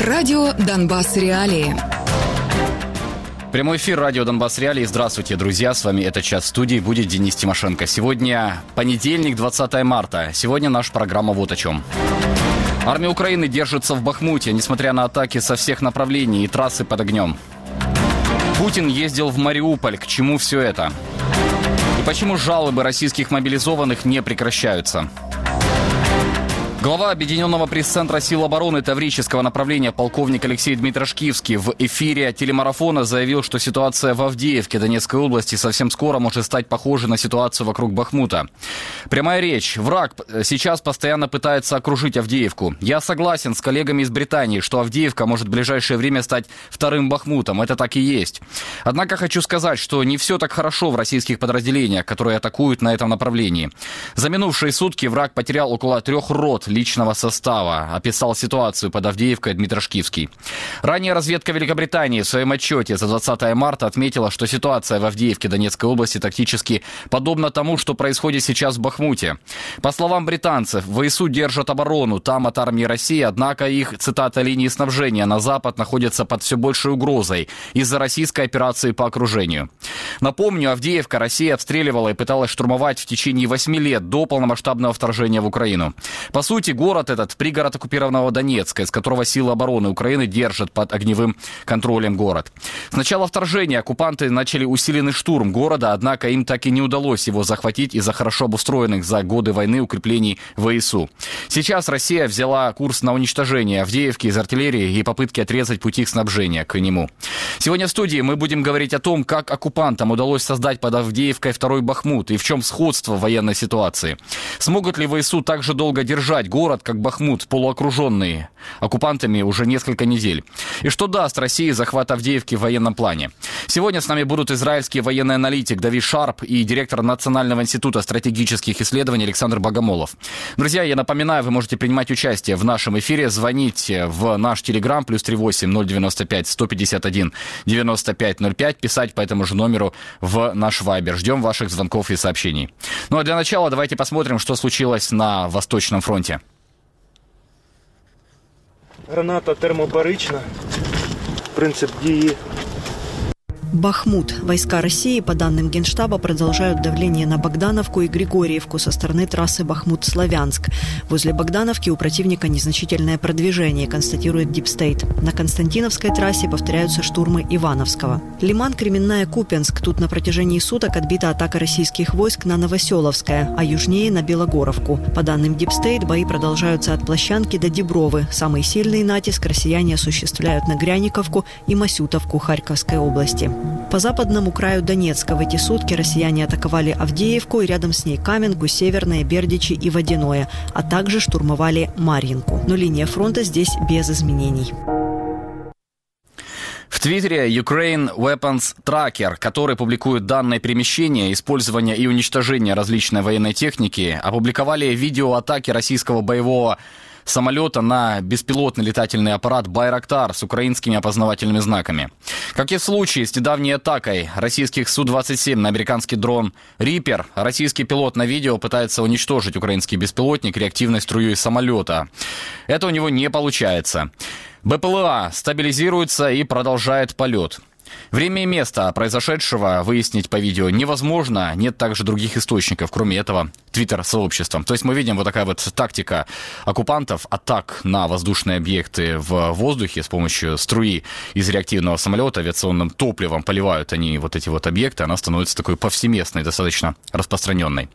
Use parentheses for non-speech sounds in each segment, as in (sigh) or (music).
Радио «Донбасс Реалии». Прямой эфир радио Донбасс Реалии. Здравствуйте, друзья. С вами этот час в студии будет Денис Тимошенко. Сегодня понедельник, 20 марта. Сегодня наша программа вот о чем. Армия Украины держится в Бахмуте, несмотря на атаки со всех направлений и трассы под огнем. Путин ездил в Мариуполь. К чему все это? И почему жалобы российских мобилизованных не прекращаются? Глава Объединенного пресс-центра сил обороны Таврического направления полковник Алексей Дмитрошкивский в эфире телемарафона заявил, что ситуация в Авдеевке Донецкой области совсем скоро может стать похожей на ситуацию вокруг Бахмута. Прямая речь. Враг сейчас постоянно пытается окружить Авдеевку. Я согласен с коллегами из Британии, что Авдеевка может в ближайшее время стать вторым Бахмутом. Это так и есть. Однако хочу сказать, что не все так хорошо в российских подразделениях, которые атакуют на этом направлении. За минувшие сутки враг потерял около трех рот личного состава, описал ситуацию под Авдеевкой Дмитрошкивский. Ранее разведка Великобритании в своем отчете за 20 марта отметила, что ситуация в Авдеевке Донецкой области тактически подобна тому, что происходит сейчас в Бахмуте. По словам британцев, ВСУ держат оборону там от армии России, однако их, цитата, линии снабжения на запад находятся под все большей угрозой из-за российской операции по окружению. Напомню, Авдеевка Россия обстреливала и пыталась штурмовать в течение 8 лет до полномасштабного вторжения в Украину. По сути, сути, город этот, пригород оккупированного Донецка, из которого силы обороны Украины держат под огневым контролем город. С начала вторжения оккупанты начали усиленный штурм города, однако им так и не удалось его захватить из-за хорошо обустроенных за годы войны укреплений ВСУ. Сейчас Россия взяла курс на уничтожение Авдеевки из артиллерии и попытки отрезать пути снабжения к нему. Сегодня в студии мы будем говорить о том, как оккупантам удалось создать под Авдеевкой второй Бахмут и в чем сходство военной ситуации. Смогут ли ВСУ также долго держать город, как Бахмут, полуокруженный оккупантами уже несколько недель. И что даст России захват Авдеевки в военном плане? Сегодня с нами будут израильский военный аналитик Давид Шарп и директор Национального института стратегических исследований Александр Богомолов. Друзья, я напоминаю, вы можете принимать участие в нашем эфире. Звоните в наш телеграм плюс 38 095 151 9505. Писать по этому же номеру в наш вайбер. Ждем ваших звонков и сообщений. Ну а для начала давайте посмотрим, что случилось на Восточном фронте. Граната термобарична. Принцип дії Бахмут. Войска России, по данным Генштаба, продолжают давление на Богдановку и Григорьевку со стороны трассы Бахмут-Славянск. Возле Богдановки у противника незначительное продвижение, констатирует Дипстейт. На Константиновской трассе повторяются штурмы Ивановского. Лиман, Кременная, Купянск. Тут на протяжении суток отбита атака российских войск на Новоселовское, а южнее на Белогоровку. По данным Дипстейт, бои продолжаются от Площанки до Дебровы. Самый сильный натиск россияне осуществляют на Гряниковку и Масютовку Харьковской области. По западному краю Донецка в эти сутки россияне атаковали Авдеевку и рядом с ней Каменку, Северное, Бердичи и Водяное, а также штурмовали Марьинку. Но линия фронта здесь без изменений. В Твиттере Ukraine Weapons Tracker, который публикует данные перемещения, использования и уничтожения различной военной техники, опубликовали видео атаки российского боевого самолета на беспилотный летательный аппарат «Байрактар» с украинскими опознавательными знаками. Как и в случае с недавней атакой российских Су-27 на американский дрон «Риппер», российский пилот на видео пытается уничтожить украинский беспилотник реактивной струей самолета. Это у него не получается. БПЛА стабилизируется и продолжает полет. Время и место произошедшего выяснить по видео невозможно. Нет также других источников, кроме этого твиттер-сообщества. То есть мы видим вот такая вот тактика оккупантов, атак на воздушные объекты в воздухе с помощью струи из реактивного самолета, авиационным топливом поливают они вот эти вот объекты, она становится такой повсеместной, достаточно распространенной.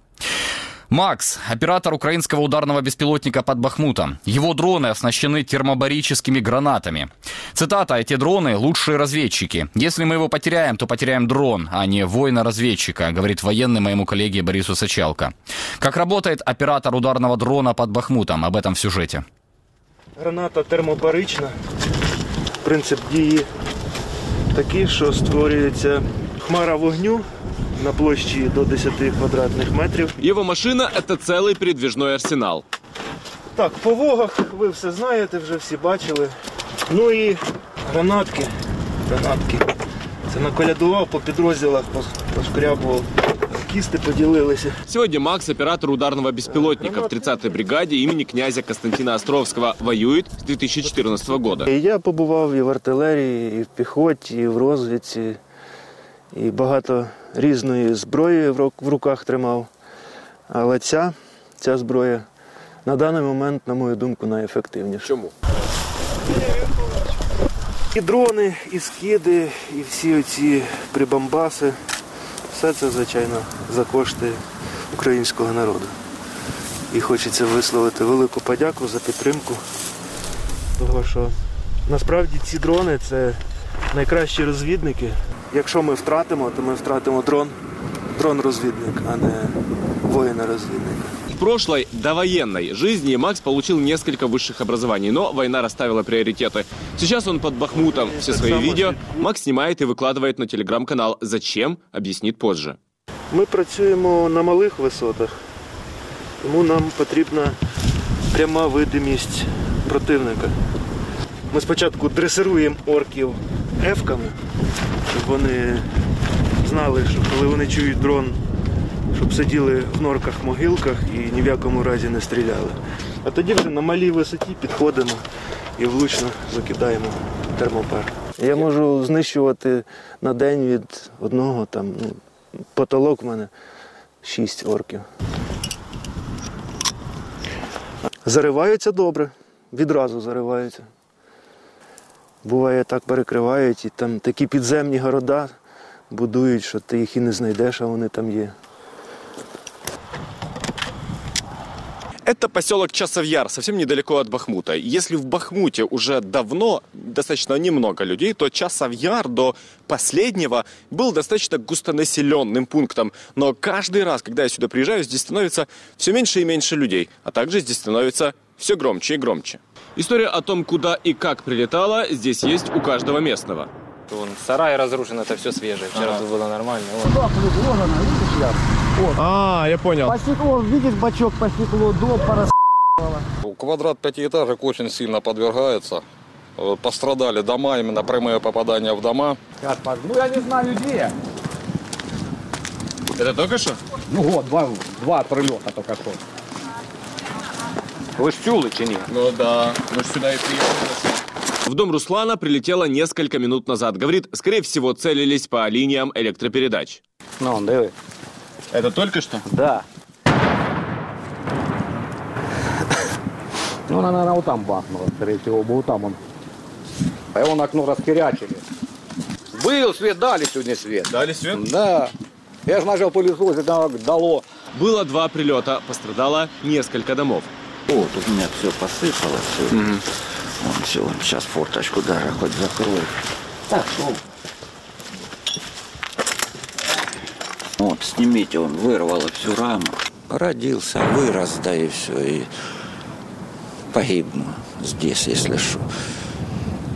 Макс, оператор украинского ударного беспилотника под Бахмутом. Его дроны оснащены термобарическими гранатами. Цитата, эти дроны – лучшие разведчики. Если мы его потеряем, то потеряем дрон, а не воина-разведчика, говорит военный моему коллеге Борису Сачалко. Как работает оператор ударного дрона под Бахмутом? Об этом в сюжете. Граната термобарична. Принцип дії такий, що створюється хмара вогню на площі до 10 квадратних метрів. Его машина – это целый передвижной арсенал. Так, по вогах ви все знаєте, вже всі бачили. Ну і гранатки. Гранатки. Це наколядував по підрозділах, пошкрябував. танкісти поділилися. Сегодня Макс – оператор ударного беспилотника в 30-й бригаде имени князя Константина Островского. Воюет с 2014 года. Я побував і в артилерії, і в піхоті, і в розвідці, і багато різної зброї в руках тримав. Але ця, ця зброя на даний момент, на мою думку, найефективніша. Чому? І дрони, і скиди, і всі оці прибамбаси. Все це, звичайно, за кошти українського народу. І хочеться висловити велику подяку за підтримку. Того, що насправді ці дрони це найкращі розвідники Якщо ми втратимо, то ми втратимо дрон, дрон-розвідник, а не воїна-розвідника. В прошлой, довоенной жизни Макс получил несколько высших образований, но война расставила приоритеты. Сейчас он под Бахмутом. Все свои видео Макс снимает и выкладывает на телеграм-канал. Зачем? Объяснит позже. Ми працюємо на малих висотах, тому нам потрібна пряма видимість противника. Ми спочатку дресируємо орків ефками, щоб вони знали, що коли вони чують дрон, щоб сиділи в норках, могилках і ні в якому разі не стріляли. А тоді вже на малій висоті підходимо і влучно закидаємо термопар. Я можу знищувати на день від одного там, ну, потолок в мене шість орків. Зариваються добре, відразу зариваються. Буває, так перекривають, і там такі підземні города будують, що ти їх і не знайдеш, а вони там є. Это поселок Часовьяр, совсем недалеко от Бахмута. Если в Бахмуте уже давно достаточно немного людей, то Часовьяр до последнего был достаточно густонаселенным пунктом. Но каждый раз, когда я сюда приезжаю, здесь становится все меньше и меньше людей. А также здесь становится все громче и громче. История о том, куда и как прилетало, здесь есть у каждого местного. Вон сарай разрушен, это все свежее. Вчера тут было нормально. Вот. А, я понял. По стеклу, видишь, бачок по стеклу, порас... Квадрат пятиэтажек очень сильно подвергается. Пострадали дома, именно прямые попадания в дома. Ну, я не знаю, где. Это только что? Ну, вот, два, два прилета только что. Вы ж чи ні? Ну да, мы сюда и приехали. В дом Руслана прилетело несколько минут назад. Говорит, скорее всего, целились по линиям электропередач. Ну, диви. Это только что? Да. Ну, она, наверное, вот там бахнула, скорее всего, был там он. А он окно раскирячили. Был свет, дали сегодня свет. Дали свет? Да. Я же начал пылесосить, там дало. Было два прилета, пострадало несколько домов. Вот, у меня все посыпалось. Все. Вон, все, вон, сейчас форточку даже хоть закрою. Так, шел. Вот, снимите, он вырвало всю раму. Родился, вырос, да и все, и погибну здесь, если что.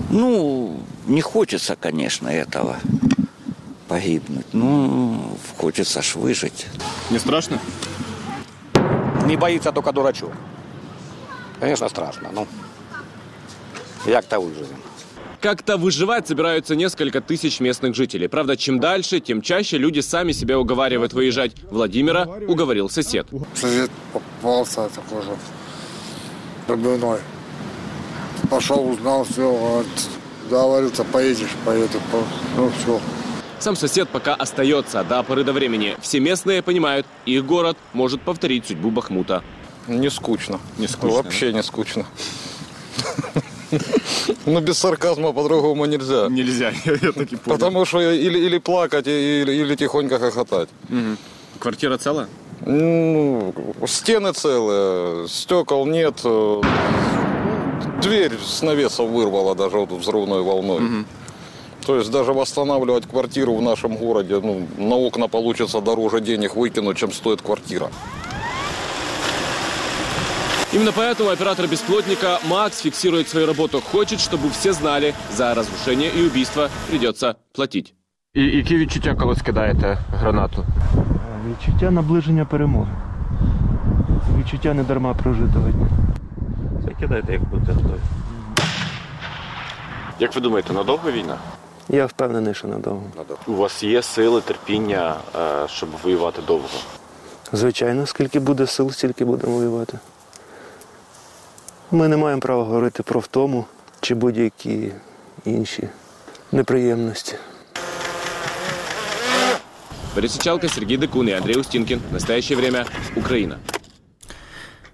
Ну, не хочется, конечно, этого погибнуть. Ну, хочется ж выжить. Не страшно? Не боится только дурачок. Конечно, страшно, ну. Як-то выживем. Как-то выживать собираются несколько тысяч местных жителей. Правда, чем дальше, тем чаще люди сами себя уговаривают выезжать. Владимира уговорил сосед. Сосед попался такой же пробивной. Пошел, узнал, все, говорит, договорился, поедешь, поеду. По- Ну, все. Сам сосед пока остается до поры до времени. Все местные понимают, их город может повторить судьбу Бахмута. Не скучно. Не скучно. Вообще не скучно. (laughs) Ну, без сарказма по-другому нельзя. Нельзя, (laughs) я таки Потому что или, или плакать, или, или тихонько хохотать. Квартира цела? Ну, стены целые, стекол нет. э, Дверь с навесов вырвала даже вот взрывной волной. То есть даже восстанавливать квартиру в нашем городе, ну, на окна получится дороже денег выкинуть, чем стоит квартира. Именно поэтому оператор беспилотника Макс фиксирует свою работу. Хочет, чтобы все знали, за разрушение и убийство придется платить. І які відчуття, коли скидаєте гранату? Відчуття наближення перемоги. Відчуття не дарма прожитого дня. Закидайте, як будете готові. Як ви думаєте, надовго війна? Я впевнений, що надовго. У вас є сили, терпіння, е, щоб воювати довго? Звичайно, скільки буде сил, стільки будемо воювати. Ми не маємо права говорити про втому чи будь-які інші неприємності. Борис Сичалко, Сергей Декун и Андрей Устинкин. В настоящее время Украина.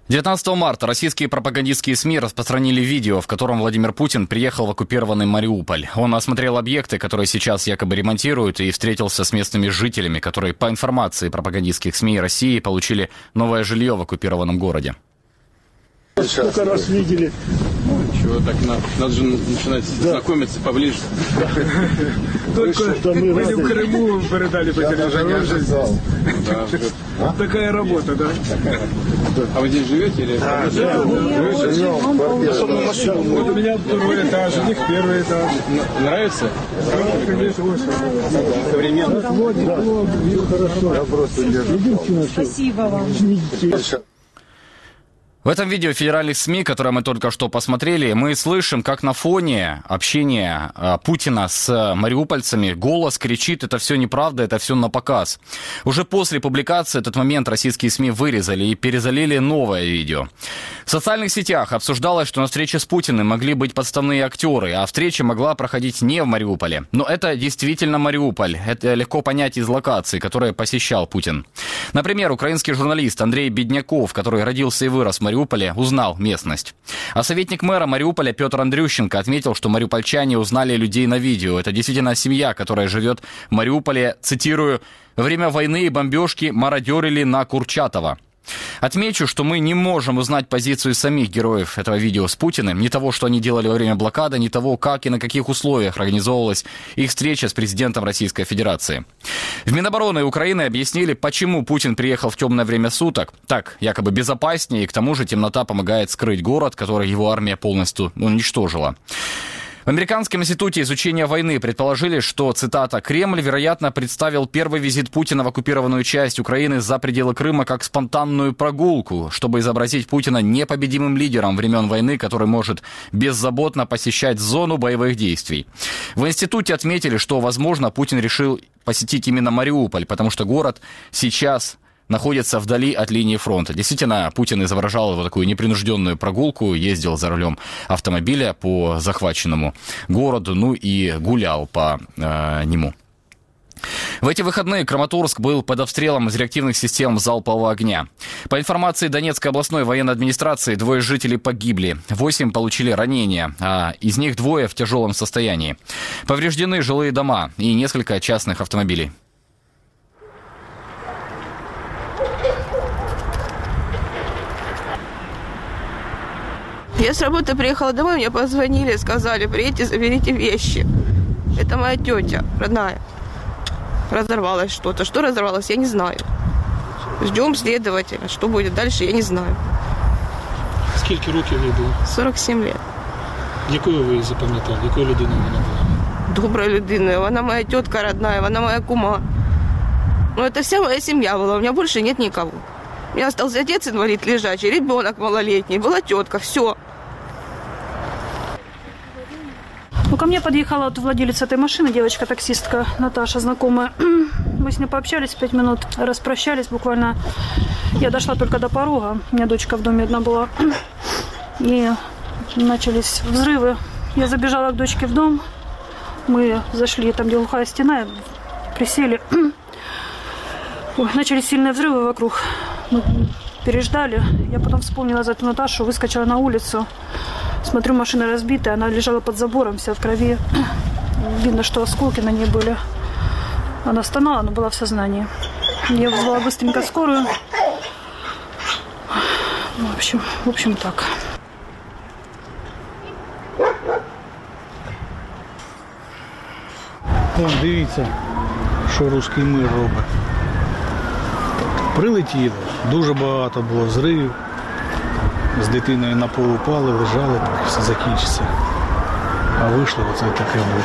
19 марта российские пропагандистские СМИ распространили видео, в котором Владимир Путин приехал в оккупированный Мариуполь. Он осмотрел объекты, которые сейчас якобы ремонтируют, и встретился с местными жителями, которые, по информации пропагандистских СМИ России, получили новое жилье в оккупированном городе. Сколько раз видели. Чего так надо, надо же начинать знакомиться поближе. Только мы в Крыму, передали по телевизору. Такая работа, да? А вы здесь живете или? Да, Вот у меня второй этаж, у них первый этаж. Нравится? Современно. Вот и хорошо. Я просто. Спасибо вам. В этом видео федеральных СМИ, которое мы только что посмотрели, мы слышим, как на фоне общения э, Путина с мариупольцами голос кричит, это все неправда, это все на показ. Уже после публикации этот момент российские СМИ вырезали и перезалили новое видео. В социальных сетях обсуждалось, что на встрече с Путиным могли быть подставные актеры, а встреча могла проходить не в Мариуполе. Но это действительно Мариуполь. Это легко понять из локаций, которые посещал Путин. Например, украинский журналист Андрей Бедняков, который родился и вырос в Мариуполе, Мариуполе узнал местность. А советник мэра Мариуполя Петр Андрющенко отметил, что мариупольчане узнали людей на видео. Это действительно семья, которая живет в Мариуполе, цитирую, «Во время войны и бомбежки мародерили на Курчатова». Отмечу, что мы не можем узнать позицию самих героев этого видео с Путиным, ни того, что они делали во время блокады, ни того, как и на каких условиях организовывалась их встреча с президентом Российской Федерации. В Минобороны Украины объяснили, почему Путин приехал в темное время суток. Так, якобы безопаснее, и к тому же темнота помогает скрыть город, который его армия полностью уничтожила. В Американском институте изучения войны предположили, что, цитата, «Кремль, вероятно, представил первый визит Путина в оккупированную часть Украины за пределы Крыма как спонтанную прогулку, чтобы изобразить Путина непобедимым лидером времен войны, который может беззаботно посещать зону боевых действий». В институте отметили, что, возможно, Путин решил посетить именно Мариуполь, потому что город сейчас находится вдали от линии фронта. Действительно, Путин изображал его такую непринужденную прогулку, ездил за рулем автомобиля по захваченному городу, ну и гулял по э, нему. В эти выходные Краматорск был под обстрелом из реактивных систем залпового огня. По информации Донецкой областной военной администрации, двое жителей погибли, восемь получили ранения, а из них двое в тяжелом состоянии. Повреждены жилые дома и несколько частных автомобилей. Я с работы приехала домой, мне позвонили, сказали, приедьте, заберите вещи. Это моя тетя, родная. Разорвалось что-то. Что разорвалось, я не знаю. Ждем следователя. Что будет дальше, я не знаю. Скільки років їй було? 47 лет. Якою ви її запам'ятали? Якою людиною вона була? Добрая людина. Она моя тетка родная, она моя кума. Ну, это вся моя семья была. У меня больше нет никого. У меня остался отец инвалид лежачий, ребенок малолетний, была тетка, все. Ко мне подъехала вот владелец этой машины, девочка-таксистка Наташа, знакомая. (clears throat) Мы с ней пообщались пять минут, распрощались буквально. Я дошла только до порога, у меня дочка в доме одна была. (clears throat) И начались взрывы. Я забежала к дочке в дом. Мы зашли там, где глухая стена, присели. (clears throat) Ой, начались сильные взрывы вокруг. Мы переждали. Я потом вспомнила за эту Наташу, выскочила на улицу. Смотрю, машина разбитая, она лежала под забором, вся в крови. Видно, что осколки на ней были. Она стонала, но была в сознании. Я вызвала быстренько скорую. В общем, в общем так. Вон, дивіться, що русський мир робить. Прилетіло, дуже багато було зривів. З дитиною на пол упали, лежали, поки все закінчиться. А вийшло оце таке було.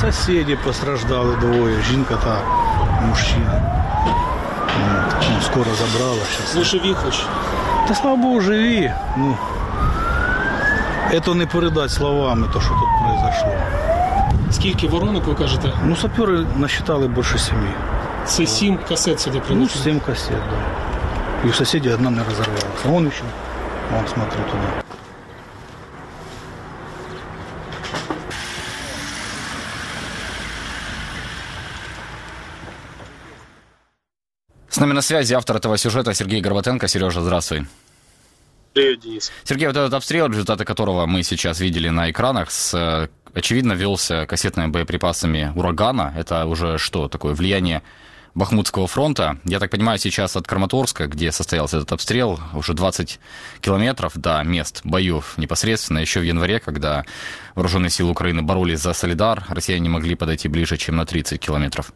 Сусіди постраждали двоє, жінка та мужчина. Ну, скоро забрала. Щас. Ви живі хоч? Та слава Богу, живі. Ну, це не передати словами, то, що тут произошло. Скільки воронок ви кажете? Ну, сапери насчитали більше семи. Це сім касет сюди Ну, прилетіло. семь кассет, да. И у соседей одна не разорвалась. А вон еще. Вон, смотри туда. С нами на связи автор этого сюжета Сергей Горбатенко. Сережа, здравствуй. Привет, Денис. Сергей, вот этот обстрел, результаты которого мы сейчас видели на экранах, с, э, очевидно, велся кассетными боеприпасами «Урагана». Это уже что такое? Влияние Бахмутского фронта. Я так понимаю, сейчас от Краматорска, где состоялся этот обстрел, уже 20 километров до мест боев непосредственно. Еще в январе, когда вооруженные силы Украины боролись за Солидар, россияне не могли подойти ближе, чем на 30 километров.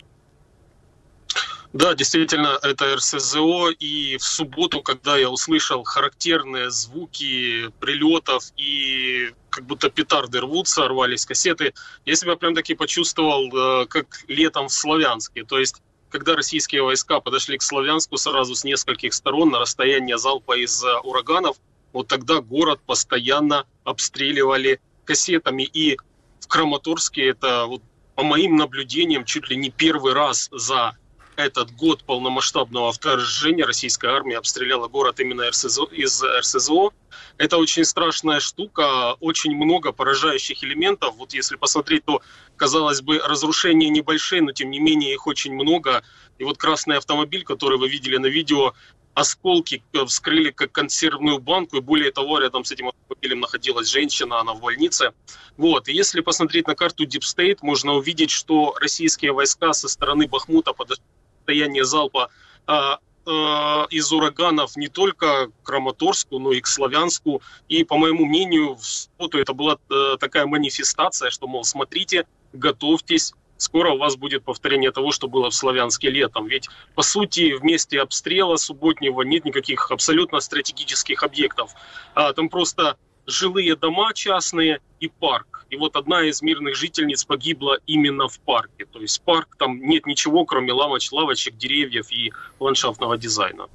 Да, действительно, это РСЗО, и в субботу, когда я услышал характерные звуки прилетов и как будто петарды рвутся, рвались кассеты, я себя прям таки почувствовал, э, как летом в Славянске. То есть, когда российские войска подошли к Славянску сразу с нескольких сторон на расстояние залпа из э, ураганов, вот тогда город постоянно обстреливали кассетами. И в Краматорске это, вот, по моим наблюдениям, чуть ли не первый раз за этот год полномасштабного вторжения российская армия обстреляла город именно РСЗО, из РСЗО. Это очень страшная штука, очень много поражающих элементов. Вот если посмотреть, то, казалось бы, разрушения небольшие, но тем не менее их очень много. И вот красный автомобиль, который вы видели на видео, осколки вскрыли как консервную банку, и более того, рядом с этим автомобилем находилась женщина, она в больнице. Вот. И если посмотреть на карту Deep State, можно увидеть, что российские войска со стороны Бахмута подошли состояние залпа а, а, из ураганов не только Краматорску, но и к Славянску. И, по моему мнению, в субботу это была а, такая манифестация, что, мол, смотрите, готовьтесь, скоро у вас будет повторение того, что было в Славянске летом. Ведь, по сути, в месте обстрела субботнего нет никаких абсолютно стратегических объектов. А, там просто жилые дома частные и парк. И вот одна из мирных жительниц погибла именно в парке. То есть парк, там нет ничего, кроме лавоч, лавочек, деревьев и ландшафтного дизайна.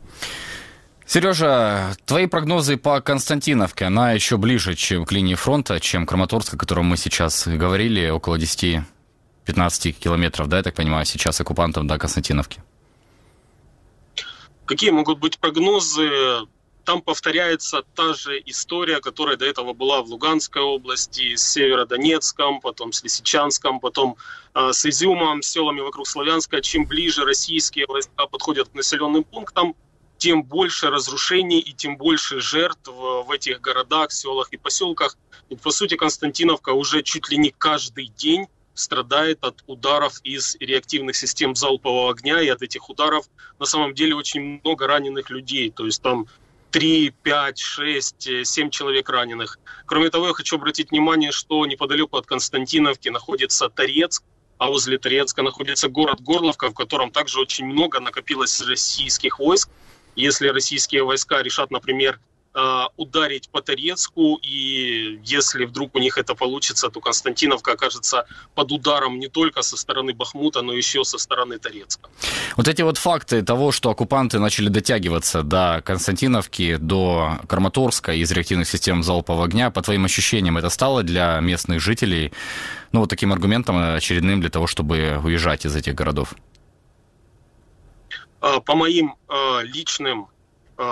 Сережа, твои прогнозы по Константиновке, она еще ближе чем к линии фронта, чем Краматорск, о котором мы сейчас говорили, около 10-15 километров, да, я так понимаю, сейчас оккупантам до Константиновки? Какие могут быть прогнозы? Там повторяется та же история, которая до этого была в Луганской области, с Северодонецком, потом с Лисичанском, потом э, с Изюмом, с селами вокруг Славянска. Чем ближе российские войска подходят к населенным пунктам, тем больше разрушений и тем больше жертв в этих городах, селах и поселках. Ведь, по сути, Константиновка уже чуть ли не каждый день страдает от ударов из реактивных систем залпового огня, и от этих ударов на самом деле очень много раненых людей. То есть там 3, 5, 6, 7 человек раненых. Кроме того, я хочу обратить внимание, что неподалеку от Константиновки находится Торецк, а возле Торецка находится город Горловка, в котором также очень много накопилось российских войск. Если российские войска решат, например, ударить по Торецку, и если вдруг у них это получится, то Константиновка окажется под ударом не только со стороны Бахмута, но еще со стороны Торецка. Вот эти вот факты того, что оккупанты начали дотягиваться до Константиновки, до Краматорска из реактивных систем залпового огня, по твоим ощущениям, это стало для местных жителей ну, вот таким аргументом очередным для того, чтобы уезжать из этих городов? По моим личным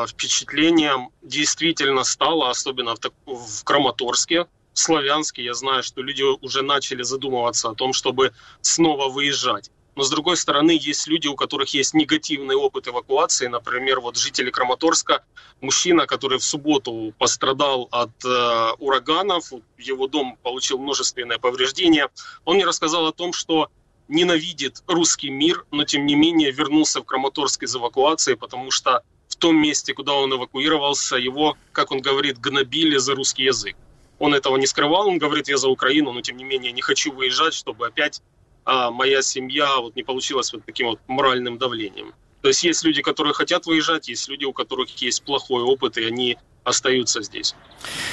впечатлением действительно стало, особенно в, в Краматорске, в Славянске. Я знаю, что люди уже начали задумываться о том, чтобы снова выезжать. Но с другой стороны, есть люди, у которых есть негативный опыт эвакуации. Например, вот жители Краматорска, мужчина, который в субботу пострадал от э, ураганов, его дом получил множественное повреждение. Он мне рассказал о том, что ненавидит русский мир, но тем не менее вернулся в Краматорск из эвакуации, потому что том месте, куда он эвакуировался, его, как он говорит, гнобили за русский язык. Он этого не скрывал, он говорит, я за Украину, но тем не менее не хочу выезжать, чтобы опять а, моя семья вот не получилась вот таким вот моральным давлением. То есть есть люди, которые хотят выезжать, есть люди, у которых есть плохой опыт, и они остаются здесь.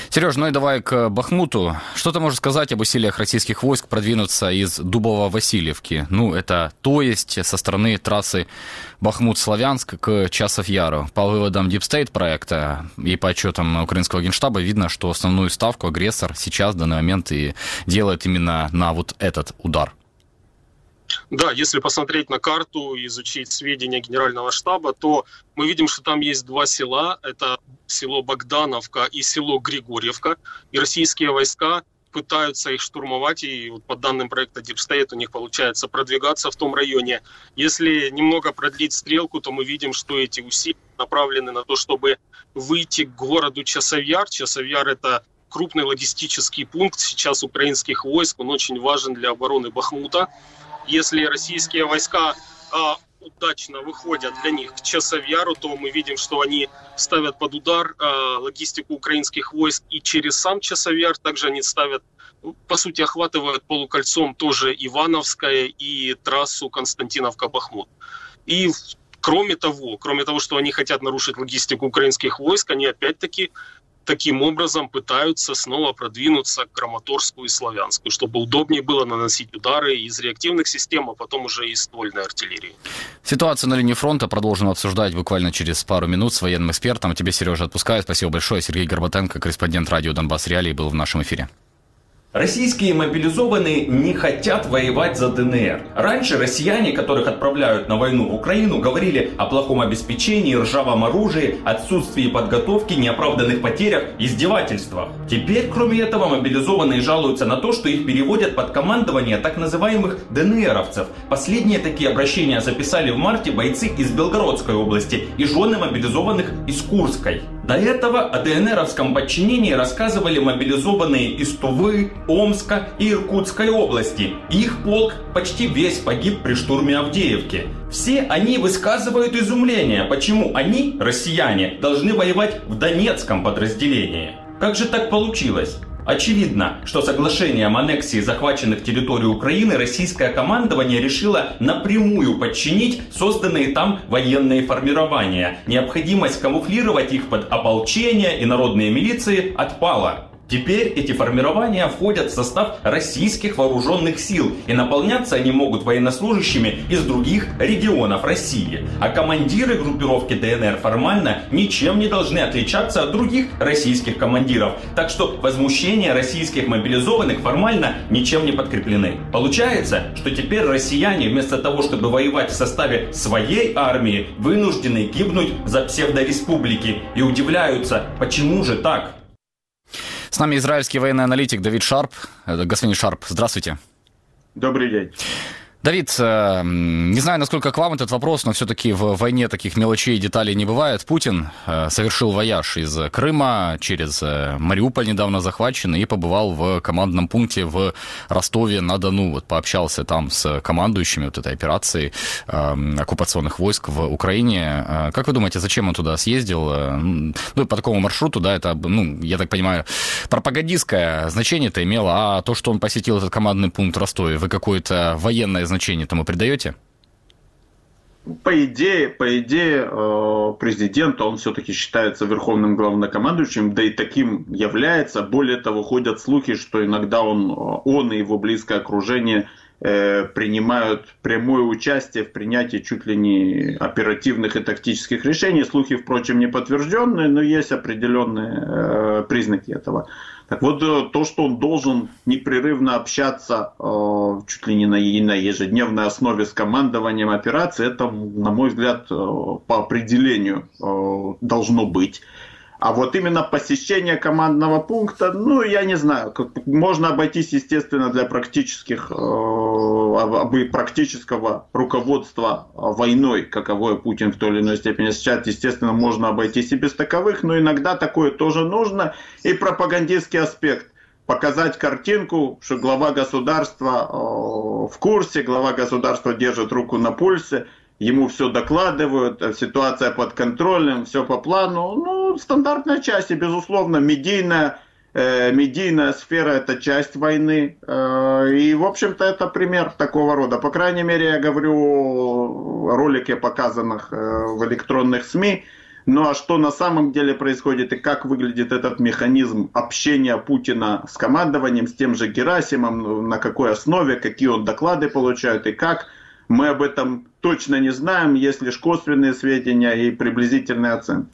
Сереж, ну и давай к Бахмуту. Что ты можешь сказать об усилиях российских войск продвинуться из Дубово-Васильевки? Ну, это то есть со стороны трассы Бахмут-Славянск к Часов-Яру. По выводам State проекта и по отчетам украинского генштаба видно, что основную ставку агрессор сейчас в данный момент и делает именно на вот этот удар. Да, если посмотреть на карту, изучить сведения генерального штаба, то мы видим, что там есть два села. Это село Богдановка и село Григорьевка. И российские войска пытаются их штурмовать, и вот по данным проекта Deep State у них получается продвигаться в том районе. Если немного продлить стрелку, то мы видим, что эти усилия направлены на то, чтобы выйти к городу Часовьяр. Часовьяр – это крупный логистический пункт сейчас украинских войск, он очень важен для обороны Бахмута если российские войска а, удачно выходят для них к Часовьяру, то мы видим, что они ставят под удар а, логистику украинских войск и через сам Часовьяр. Также они ставят, ну, по сути, охватывают полукольцом тоже Ивановское и трассу Константиновка-Бахмут. И кроме того, кроме того, что они хотят нарушить логистику украинских войск, они опять-таки таким образом пытаются снова продвинуться к Краматорску и Славянску, чтобы удобнее было наносить удары из реактивных систем, а потом уже из ствольной артиллерии. Ситуацию на линии фронта продолжим обсуждать буквально через пару минут с военным экспертом. Тебе, Сережа, отпускаю. Спасибо большое. Сергей Горбатенко, корреспондент радио «Донбасс Реалии», был в нашем эфире. Российские мобилизованные не хотят воевать за ДНР. Раньше россияне, которых отправляют на войну в Украину, говорили о плохом обеспечении, ржавом оружии, отсутствии подготовки, неоправданных потерях, издевательствах. Теперь, кроме этого, мобилизованные жалуются на то, что их переводят под командование так называемых ДНРовцев. Последние такие обращения записали в марте бойцы из Белгородской области и жены мобилизованных из Курской. До этого о ДНРовском подчинении рассказывали мобилизованные из Тувы, Омска и Иркутской области. Их полк почти весь погиб при штурме Авдеевки. Все они высказывают изумление, почему они, россияне, должны воевать в Донецком подразделении. Как же так получилось? Очевидно, что соглашением аннексии захваченных территорий Украины российское командование решило напрямую подчинить созданные там военные формирования. Необходимость камуфлировать их под ополчение и народные милиции отпала. Теперь эти формирования входят в состав российских вооруженных сил, и наполняться они могут военнослужащими из других регионов России. А командиры группировки ДНР формально ничем не должны отличаться от других российских командиров. Так что возмущения российских мобилизованных формально ничем не подкреплены. Получается, что теперь россияне вместо того, чтобы воевать в составе своей армии, вынуждены гибнуть за псевдореспублики и удивляются, почему же так? С нами израильский военный аналитик Давид Шарп. Э, господин Шарп, здравствуйте. Добрый день. Давид, э, не знаю, насколько к вам этот вопрос, но все-таки в войне таких мелочей и деталей не бывает. Путин э, совершил вояж из Крыма через э, Мариуполь, недавно захваченный, и побывал в командном пункте в Ростове-на-Дону. Вот пообщался там с командующими вот этой операции оккупационных войск в Украине. Как вы думаете, зачем он туда съездил? Ну, по такому маршруту, да, это, ну, я так понимаю, пропагандистское значение это имело, а то, что он посетил этот командный пункт в Ростове, вы какое-то военное значение значение этому придаете? По идее, по идее, э, президент, он все-таки считается верховным главнокомандующим, да и таким является. Более того, ходят слухи, что иногда он, э, он и его близкое окружение э, принимают прямое участие в принятии чуть ли не оперативных и тактических решений. Слухи, впрочем, не подтвержденные, но есть определенные признаки этого. Так вот, э, то, что он должен непрерывно общаться э, чуть ли не на, на ежедневной основе с командованием операции, это, на мой взгляд, э, по определению должно быть. А вот именно посещение командного пункта, ну, я не знаю, как, можно обойтись, естественно, для практических, э, практического руководства войной, каковое Путин в той или иной степени сейчас, естественно, можно обойтись и без таковых, но иногда такое тоже нужно. И пропагандистский аспект показать картинку, что глава государства э, в курсе, глава государства держит руку на пульсе, ему все докладывают, э, ситуация под контролем, все по плану. Ну, стандартная часть, и, безусловно, медийная, э, медийная сфера – это часть войны. Э, и, в общем-то, это пример такого рода. По крайней мере, я говорю о ролике, показанных э, в электронных СМИ, Ну а что на самом деле происходит и как выглядит этот механизм общения Путина с командованием, с тем же Герасимом, на какой основе, какие он доклады получает и как, мы об этом точно не знаем, есть лишь косвенные сведения и приблизительные оценки.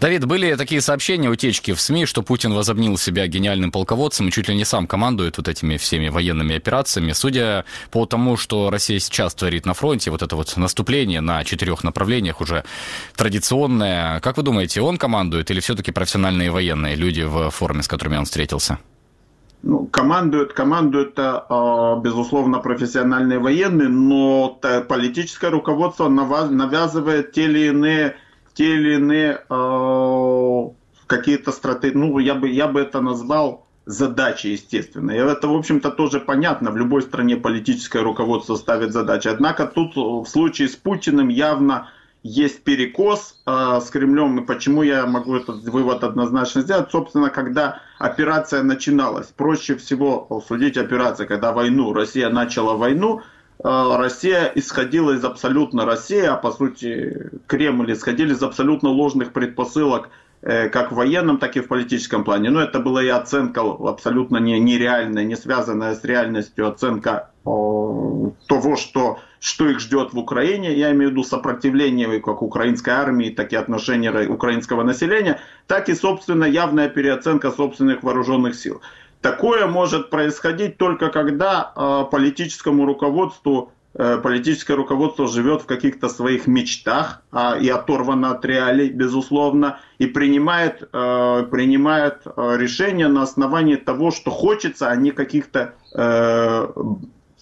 Давид, были такие сообщения, утечки в СМИ, что Путин возомнил себя гениальным полководцем и чуть ли не сам командует вот этими всеми военными операциями. Судя по тому, что Россия сейчас творит на фронте, вот это вот наступление на четырех направлениях уже традиционное. Как вы думаете, он командует или все-таки профессиональные военные люди в форме, с которыми он встретился? Ну, командуют, командуют, э, безусловно, профессиональные военные, но политическое руководство навязывает те или иные те или иные э, какие-то стратегии, ну, я бы, я бы это назвал задачи, естественно. И это, в общем-то, тоже понятно. В любой стране политическое руководство ставит задачи. Однако тут в случае с Путиным явно есть перекос э, с Кремлем. И почему я могу этот вывод однозначно сделать? Собственно, когда операция начиналась, проще всего судить операцию, когда войну, Россия начала войну, Э, Россия исходила из абсолютно России, а по сути Кремль исходили из абсолютно ложных предпосылок э, как в военном, так и в политическом плане. Но это была и оценка абсолютно не, нереальная, не связанная с реальностью, оценка о, того, что, что их ждет в Украине. Я имею в виду сопротивление как украинской армии, так и отношения украинского населения, так и, собственно, явная переоценка собственных вооруженных сил. Такое может происходить только когда э, политическому руководству э, политическое руководство живет в каких-то своих мечтах э, и оторвано от реалий, безусловно, и принимает, э, принимает э, решения на основании того, что хочется, а не каких-то, э,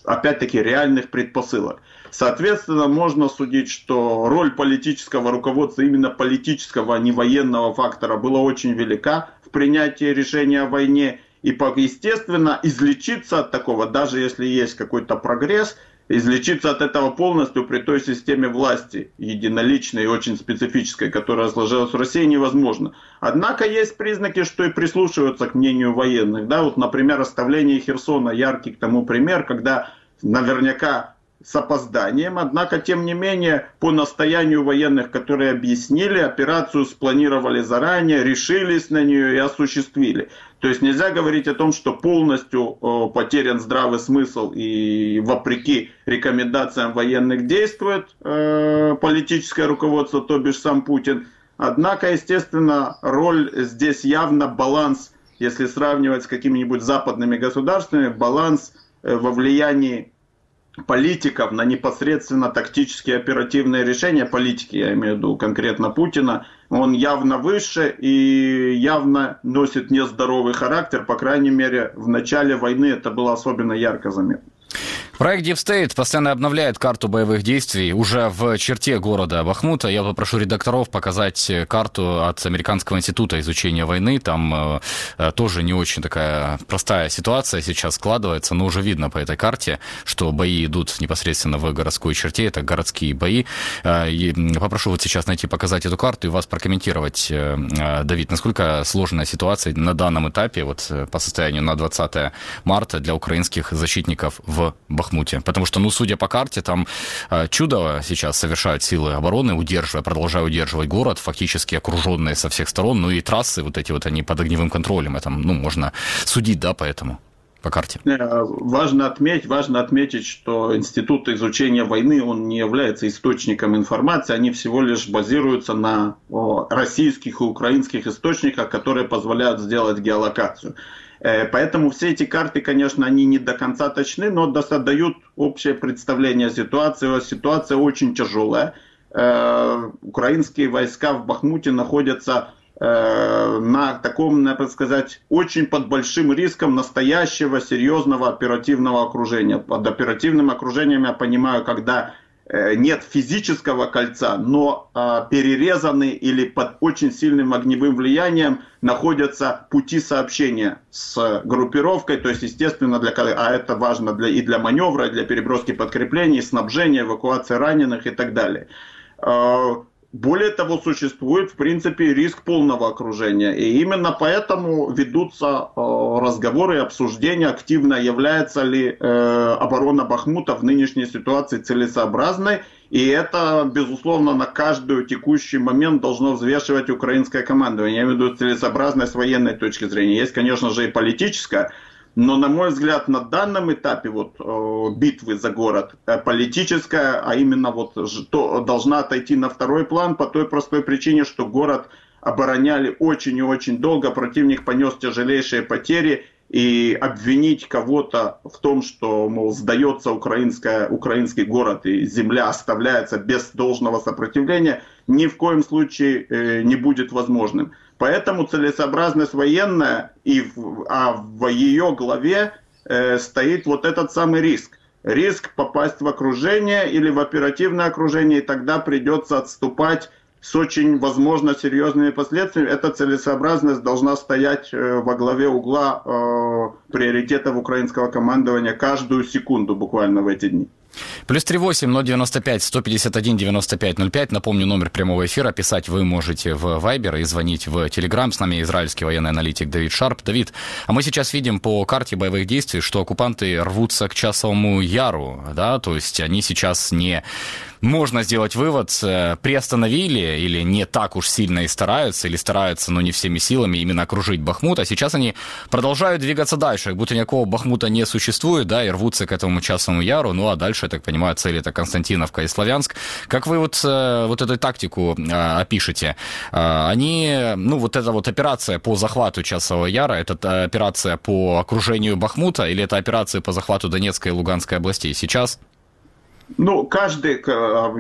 опять-таки, реальных предпосылок. Соответственно, можно судить, что роль политического руководства, именно политического, а не военного фактора, была очень велика в принятии решения о войне. И, естественно, излечиться от такого, даже если есть какой-то прогресс, излечиться от этого полностью при той системе власти, единоличной и очень специфической, которая сложилась в России, невозможно. Однако есть признаки, что и прислушиваются к мнению военных. Да, вот, например, оставление Херсона яркий к тому пример, когда наверняка с опозданием, однако, тем не менее, по настоянию военных, которые объяснили, операцию спланировали заранее, решились на нее и осуществили. То есть нельзя говорить о том, что полностью э, потерян здравый смысл и вопреки рекомендациям военных действует э, политическое руководство, то бишь сам Путин. Однако, естественно, роль здесь явно баланс, если сравнивать с какими-нибудь западными государствами, баланс э, во влиянии политиков на непосредственно тактические оперативные решения политики, я имею в виду конкретно Путина, он явно выше и явно носит нездоровый характер, по крайней мере, в начале войны это было особенно ярко заметно. Проект Deep State постоянно обновляет карту боевых действий уже в черте города Бахмута. Я попрошу редакторов показать карту от Американского института изучения войны. Там э, э, тоже не очень такая простая ситуация сейчас складывается, но уже видно по этой карте, что бои идут непосредственно в городской черте. Это городские бои. Э, и попрошу вот сейчас найти, показать эту карту и вас прокомментировать, э, э Давид, насколько сложная ситуация на данном этапе, вот э, по состоянию на 20 марта для украинских защитников в Бахмуте. Потому что, ну, судя по карте, там э, чудо сейчас совершают силы обороны, удерживая, продолжая удерживать город, фактически окруженные со всех сторон. Ну и трассы вот эти вот, они под огневым контролем. Это, ну, можно судить, да, поэтому по карте. Э, важно отметить, важно отметить, что Институт изучения войны, он не является источником информации, они всего лишь базируются на российских и украинских источниках, которые позволяют сделать геолокацию. Э, поэтому все эти карты, конечно, они не до конца точны, но дают общее представление о ситуации. Ситуация очень тяжелая. Э, украинские войска в Бахмуте находятся э, на таком, надо сказать, очень под большим риском настоящего серьезного оперативного окружения. Под оперативным окружением я понимаю, когда нет физического кольца, но а, перерезаны или под очень сильным огневым влиянием находятся пути сообщения с группировкой, то есть, естественно, для, а это важно для, и для маневра, и для переброски подкреплений, снабжения, эвакуации раненых и так далее. А, более того, существует, в принципе, риск полного окружения. И именно поэтому ведутся э, разговоры и обсуждения активно, является ли э, оборона Бахмута в нынешней ситуации целесообразной. И это, безусловно, на каждый текущий момент должно взвешивать украинское командование. Я имею в виду целесообразность с военной точки зрения. Есть, конечно же, и политическая. Но, на мой взгляд, на данном этапе вот, э, битвы за город э, политическая, а именно вот то, должна отойти на второй план по той простой причине, что город обороняли очень и очень долго, противник понес тяжелейшие потери, и обвинить кого-то в том, что, мол, сдается украинская, украинский город и земля оставляется без должного сопротивления, ни в коем случае э, не будет возможным. Поэтому целесообразность военная, и в, а в ее главе э, стоит вот этот самый риск. Риск попасть в окружение или в оперативное окружение, и тогда придется отступать с очень, возможно, серьезными последствиями. Эта целесообразность должна стоять э, во главе угла э, приоритетов украинского командования каждую секунду буквально в эти дни. Плюс 38 095 151 95 05. Напомню, номер прямого эфира. Писать вы можете в Viber и звонить в Telegram. С нами израильский военный аналитик Давид Шарп. Давид, а мы сейчас видим по карте боевых действий, что оккупанты рвутся к часовому яру, да, то есть они сейчас не можно сделать вывод, э, приостановили или не так уж сильно и стараются, или стараются, но не всеми силами именно окружить Бахмут, а сейчас они продолжают двигаться дальше, как будто никакого Бахмута не существует, да, и рвутся к этому часовому яру, ну а дальше, я так понимаю, цель это Константиновка и Славянск. Как вы вот, э, вот эту тактику э, опишете? Они, ну вот эта вот операция по захвату часового яра, это операция по окружению Бахмута или это операция по захвату Донецкой и Луганской областей? Сейчас ну, каждый,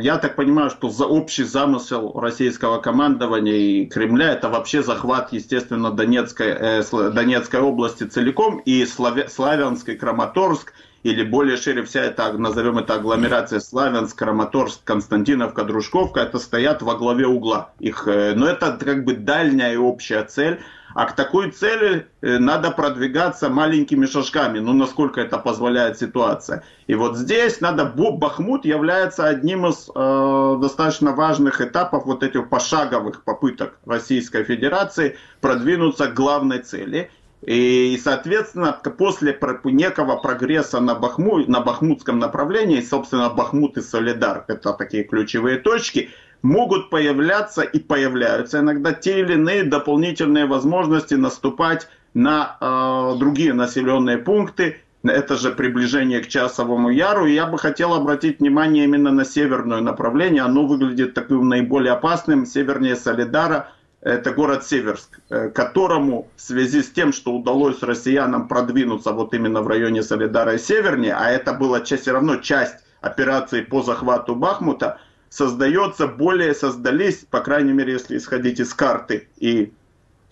я так понимаю, что за общий замысел российского командования и Кремля это вообще захват, естественно, Донецкой, э, Донецкой области целиком и Славя, Славянск Краматорск, или более шире вся эта, назовем это агломерация Славянск, Краматорск, Константиновка, Дружковка, это стоят во главе угла. Их, э, но это как бы дальняя и общая цель. А к такой цели э, надо продвигаться маленькими шажками, ну насколько это позволяет ситуация. И вот здесь надо, Бахмут является одним из э, достаточно важных этапов вот этих пошаговых попыток Российской Федерации продвинуться к главной цели. И, соответственно, после некого прогресса на, Бахму, на бахмутском направлении, собственно, Бахмут и Солидар, это такие ключевые точки, могут появляться и появляются иногда те или иные дополнительные возможности наступать на э, другие населенные пункты. Это же приближение к Часовому Яру. И я бы хотел обратить внимание именно на северное направление. Оно выглядит таким наиболее опасным. Севернее Солидара это город Северск, э, которому в связи с тем, что удалось россиянам продвинуться вот именно в районе Солидара и севернее, а это была все равно часть операции по захвату Бахмута, создается более, создались, по крайней мере, если исходить из карты и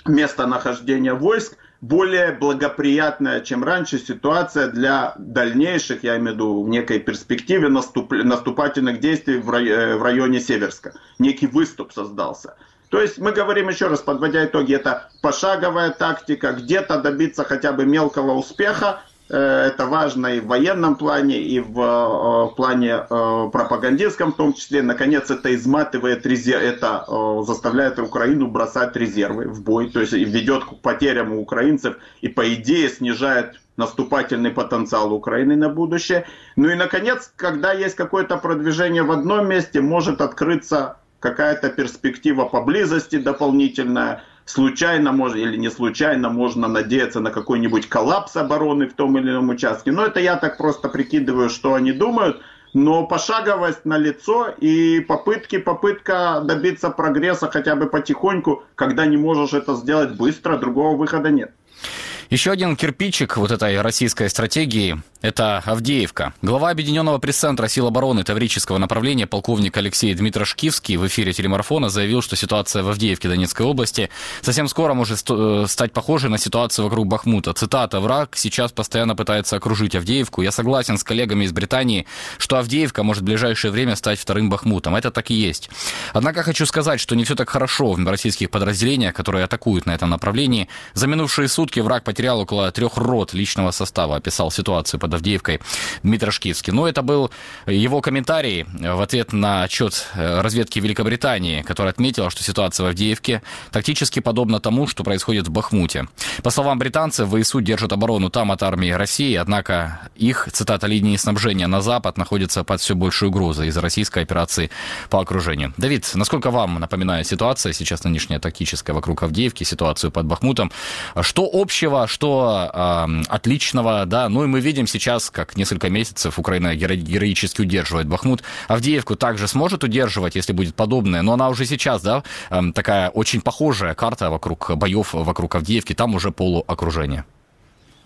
местонахождения войск, более благоприятная, чем раньше, ситуация для дальнейших, я имею в виду в некой перспективе наступ, наступательных действий в, рай, э, в районе Северска. Некий выступ создался. То есть мы говорим еще раз, подводя итоги, это пошаговая тактика, где-то добиться хотя бы мелкого успеха, это важно и в военном плане, и в э, плане э, пропагандистском в том числе. Наконец, это изматывает резерв, это заставляет Украину бросать резервы в бой, то есть ведет к потерям у украинцев и, по идее, снижает наступательный потенциал Украины на будущее. Ну и, наконец, когда есть какое-то продвижение в одном месте, может открыться какая-то перспектива поблизости дополнительная, случайно можно или не случайно можно надеяться на какой-нибудь коллапс обороны в том или ином участке. Но это я так просто прикидываю, что они думают. Но пошаговость на лицо и попытки, попытка добиться прогресса хотя бы потихоньку, когда не можешь это сделать быстро, другого выхода нет. Еще один кирпичик вот этой российской стратегии – это Авдеевка. Глава Объединенного пресс-центра сил обороны Таврического направления полковник Алексей Дмитрошкивский в эфире телемарафона заявил, что ситуация в Авдеевке Донецкой области совсем скоро может э, стать похожей на ситуацию вокруг Бахмута. Цитата «Враг сейчас постоянно пытается окружить Авдеевку. Я согласен с коллегами из Британии, что Авдеевка может в ближайшее время стать вторым Бахмутом. Это так и есть. Однако хочу сказать, что не все так хорошо в российских подразделениях, которые атакуют на этом направлении. За минувшие сутки враг потерял потерял около трех рот личного состава, описал ситуацию под Авдеевкой Дмитрий Шкивский. Но это был его комментарий в ответ на отчет э, разведки Великобритании, который отметил, что ситуация в Авдеевке тактически подобна тому, что происходит в Бахмуте. По словам британцев, ВСУ держат оборону там от армии России, однако их, цитата, линии снабжения на запад находятся под все большей угрозой из-за российской операции по окружению. Давид, насколько вам напоминает ситуация сейчас нынешняя тактическая вокруг Авдеевки, ситуацию под Бахмутом? Что общего, что э, отличного, да? Ну и мы видим сейчас, как несколько месяцев Украина геро- героически удерживает Бахмут. Авдеевку также сможет удерживать, если будет подобное, но она уже сейчас, да, э, такая очень похожая карта вокруг боев вокруг Авдеевки, там уже полуокружение.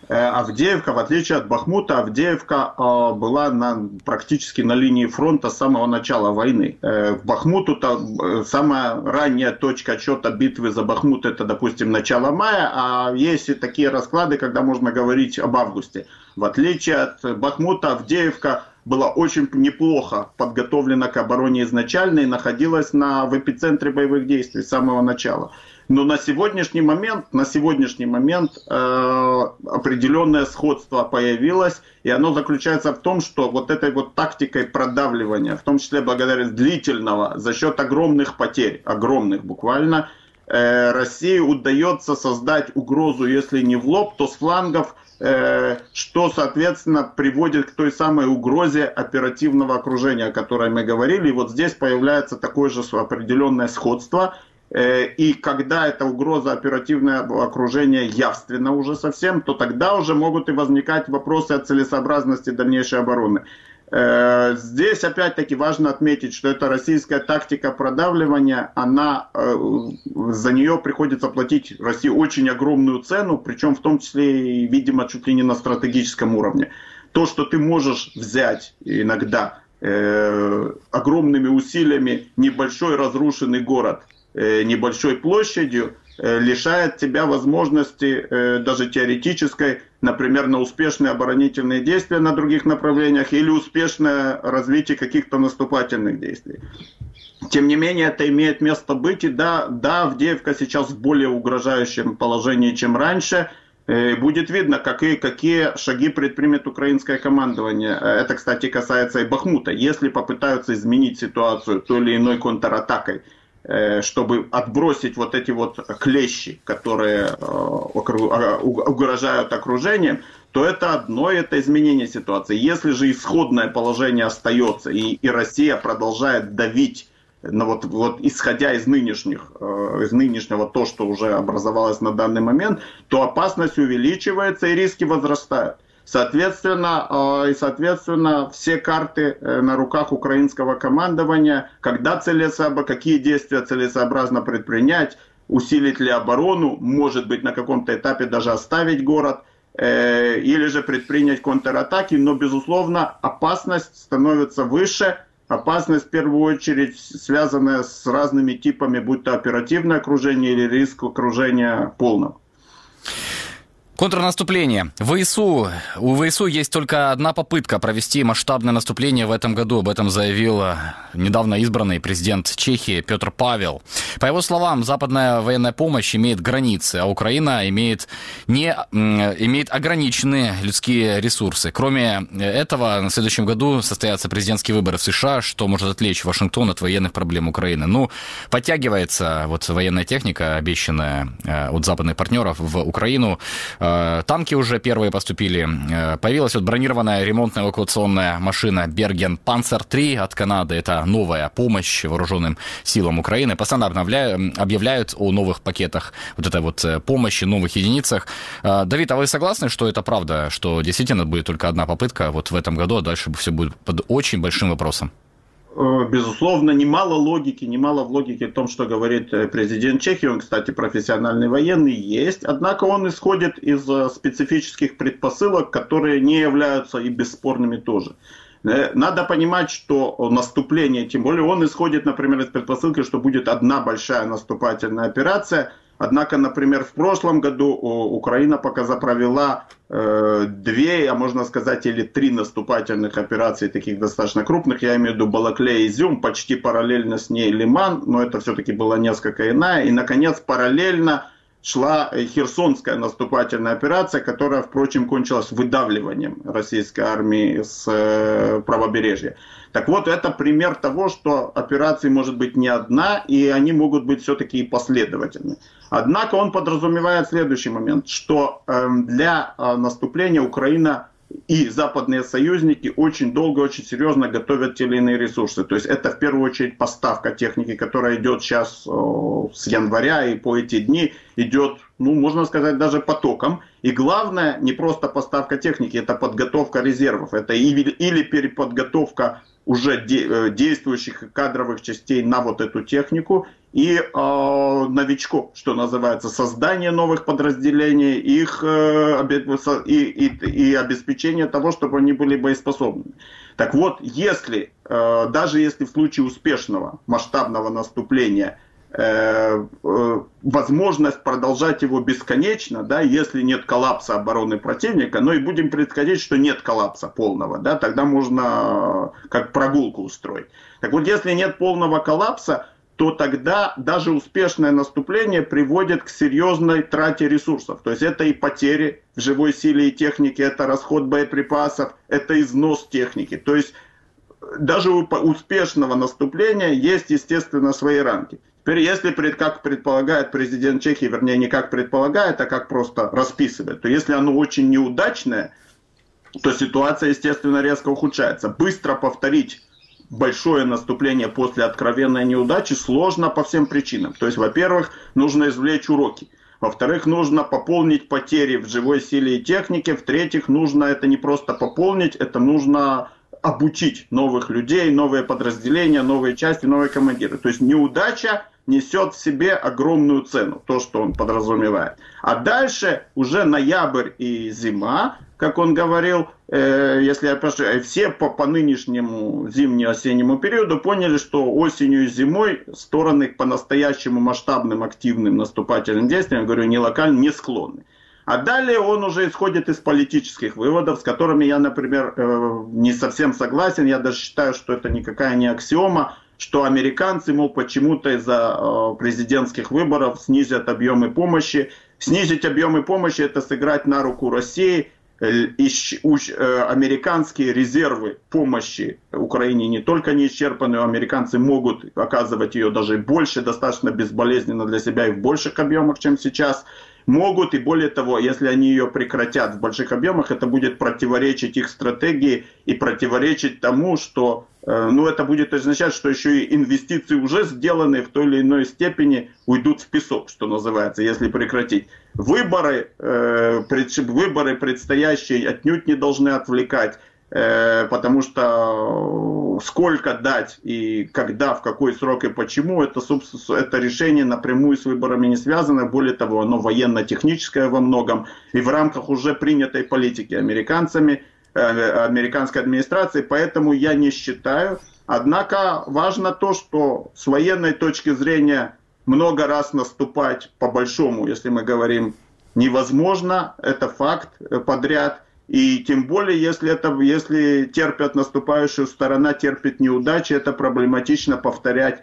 Э, Авдеевка, в отличие от Бахмута, Авдеевка э, была на, практически на линии фронта с самого начала войны. В э, самая ранняя точка отчета битвы за Бахмут это, допустим, начало мая, а есть и такие расклады, когда можно говорить об августе. В отличие от Бахмута, Авдеевка была очень неплохо подготовлена к обороне изначально и находилась на, в эпицентре боевых действий с самого начала. Но на сегодняшний момент, на сегодняшний момент э, определенное сходство появилось, и оно заключается в том, что вот этой вот тактикой продавливания, в том числе благодаря длительного, за счет огромных потерь, огромных буквально, э, России удается создать угрозу, если не в лоб, то с флангов, э, что, соответственно, приводит к той самой угрозе оперативного окружения, о которой мы говорили. И вот здесь появляется такое же определенное сходство – и когда эта угроза оперативного окружения явственна уже совсем, то тогда уже могут и возникать вопросы о целесообразности дальнейшей обороны. Э, здесь опять-таки важно отметить, что эта российская тактика продавливания, она, э, за нее приходится платить России очень огромную цену, причем в том числе, видимо, чуть ли не на стратегическом уровне. То, что ты можешь взять иногда огромными усилиями небольшой разрушенный город – Э, небольшой площадью э, лишает тебя возможности э, даже теоретической, например, на успешные оборонительные действия на других направлениях или успешное развитие каких-то наступательных действий. Тем не менее, это имеет место быть, и да, да, Авдеевка сейчас в более угрожающем положении, чем раньше. Будет видно, какие, какие шаги предпримет украинское командование. Это, кстати, касается и Бахмута. Если попытаются изменить ситуацию той или иной контратакой, Э, чтобы отбросить вот эти вот клещи, которые э, а, угрожают окружением, то это одно, это изменение ситуации. Если же исходное положение остается, и, и Россия продолжает давить но вот, вот исходя из нынешних, э, из нынешнего то, что уже образовалось на данный момент, то опасность увеличивается и риски возрастают. Соответственно, э, и соответственно все карты э, на руках украинского командования, когда целесообразно, какие действия целесообразно предпринять, усилить ли оборону, может быть на каком-то этапе даже оставить город, э, или же предпринять контратаки, но безусловно опасность становится выше, опасность в первую очередь связанная с разными типами, будь то оперативное окружение или риск окружения полного. Контрнаступление. ВСУ. У ВСУ есть только одна попытка провести масштабное наступление в этом году. Об этом заявил э, недавно избранный президент Чехии Петр Павел. По его словам, западная военная помощь имеет границы, а Украина имеет, не, имеет ограниченные людские ресурсы. Кроме этого, на следующем году состоятся президентские выборы в США, что может отвлечь Вашингтон от военных проблем Украины. Ну, подтягивается вот военная техника, обещанная э, от западных партнеров в Украину. Э, танки уже первые поступили. Э, появилась вот бронированная ремонтная эвакуационная машина Берген Панцер 3 от Канады. Это новая помощь вооруженным силам Украины. Постоянно объявляют о новых пакетах вот этой вот э, помощи, новых единицах. Давид, а вы согласны, что это правда, что действительно будет только одна попытка вот в этом году, а дальше все будет под очень большим вопросом? Э, безусловно, немало логики, немало в логике в том, что говорит э, президент Чехии, он, кстати, профессиональный военный, есть, однако он исходит из э, специфических предпосылок, которые не являются и бесспорными тоже. Надо понимать, что наступление, тем более он исходит, например, из предпосылки, что будет одна большая наступательная операция – Однако, например, в прошлом году Украина пока запровела э, две, а можно сказать, или три наступательных операции, таких достаточно крупных. Я имею в виду Балаклея и Изюм, почти параллельно с ней Лиман, но это все-таки была несколько иная. И, наконец, параллельно шла Херсонская наступательная операция, которая, впрочем, кончилась выдавливанием российской армии с э, правобережья. Так вот, это пример того, что операции может быть не одна, и они могут быть все-таки последовательны. Однако он подразумевает следующий момент, что эм, для э, наступления Украина и западные союзники очень долго, очень серьезно готовят те или иные ресурсы. То есть это в первую очередь поставка техники, которая идет сейчас с января и по эти дни идет, ну, можно сказать, даже потоком. И главное, не просто поставка техники, это подготовка резервов. Это или переподготовка уже э, действующих кадровых частей на вот эту технику и э, новичков, что называется, создание новых подразделений, их э, и, и, и обеспечение того, чтобы они были боеспособны. Так вот, если, э, даже если в случае успешного масштабного наступления возможность продолжать его бесконечно, да, если нет коллапса обороны противника, но и будем предсказать, что нет коллапса полного, да, тогда можно э, как прогулку устроить. Так вот, если нет полного коллапса, то тогда даже успешное наступление приводит к серьезной трате ресурсов. То есть это и потери в живой силе и технике, это расход боеприпасов, это износ техники. То есть даже у успешного наступления есть, естественно, свои рамки. Теперь, если, как предполагает президент Чехии, вернее, не как предполагает, а как просто расписывает, то если оно очень неудачное, то ситуация, естественно, резко ухудшается. Быстро повторить большое наступление после откровенной неудачи сложно по всем причинам. То есть, во-первых, нужно извлечь уроки. Во-вторых, нужно пополнить потери в живой силе и технике. В-третьих, нужно это не просто пополнить, это нужно обучить новых людей, новые подразделения, новые части, новые командиры. То есть неудача несет в себе огромную цену, то, что он подразумевает. А дальше уже ноябрь и зима, как он говорил, э, если я прошу, э, все по, по нынешнему зимне-осеннему периоду поняли, что осенью и зимой стороны по-настоящему масштабным активным наступательным действиям, я говорю, не локально, не склонны. А далее он уже исходит из политических выводов, с которыми я, например, э, не совсем согласен. Я даже считаю, что это никакая не аксиома что американцы, мол, почему-то из-за э, президентских выборов снизят объемы помощи. Снизить объемы помощи – это сыграть на руку России. Э, э, американские резервы помощи Украине не только не исчерпаны, американцы могут оказывать ее даже больше, достаточно безболезненно для себя и в больших объемах, чем сейчас могут, и более того, если они ее прекратят в больших объемах, это будет противоречить их стратегии и противоречить тому, что ну, это будет означать, что еще и инвестиции уже сделанные в той или иной степени уйдут в песок, что называется, если прекратить. Выборы, э, выборы предстоящие отнюдь не должны отвлекать, э, потому что сколько дать и когда, в какой срок и почему, это, это решение напрямую с выборами не связано. Более того, оно военно-техническое во многом и в рамках уже принятой политики американцами – Э, американской администрации, поэтому я не считаю. Однако важно то, что с военной точки зрения много раз наступать по большому, если мы говорим, невозможно, это факт э, подряд. И тем более, если, это, если терпят наступающую сторона, терпит неудачи, это проблематично повторять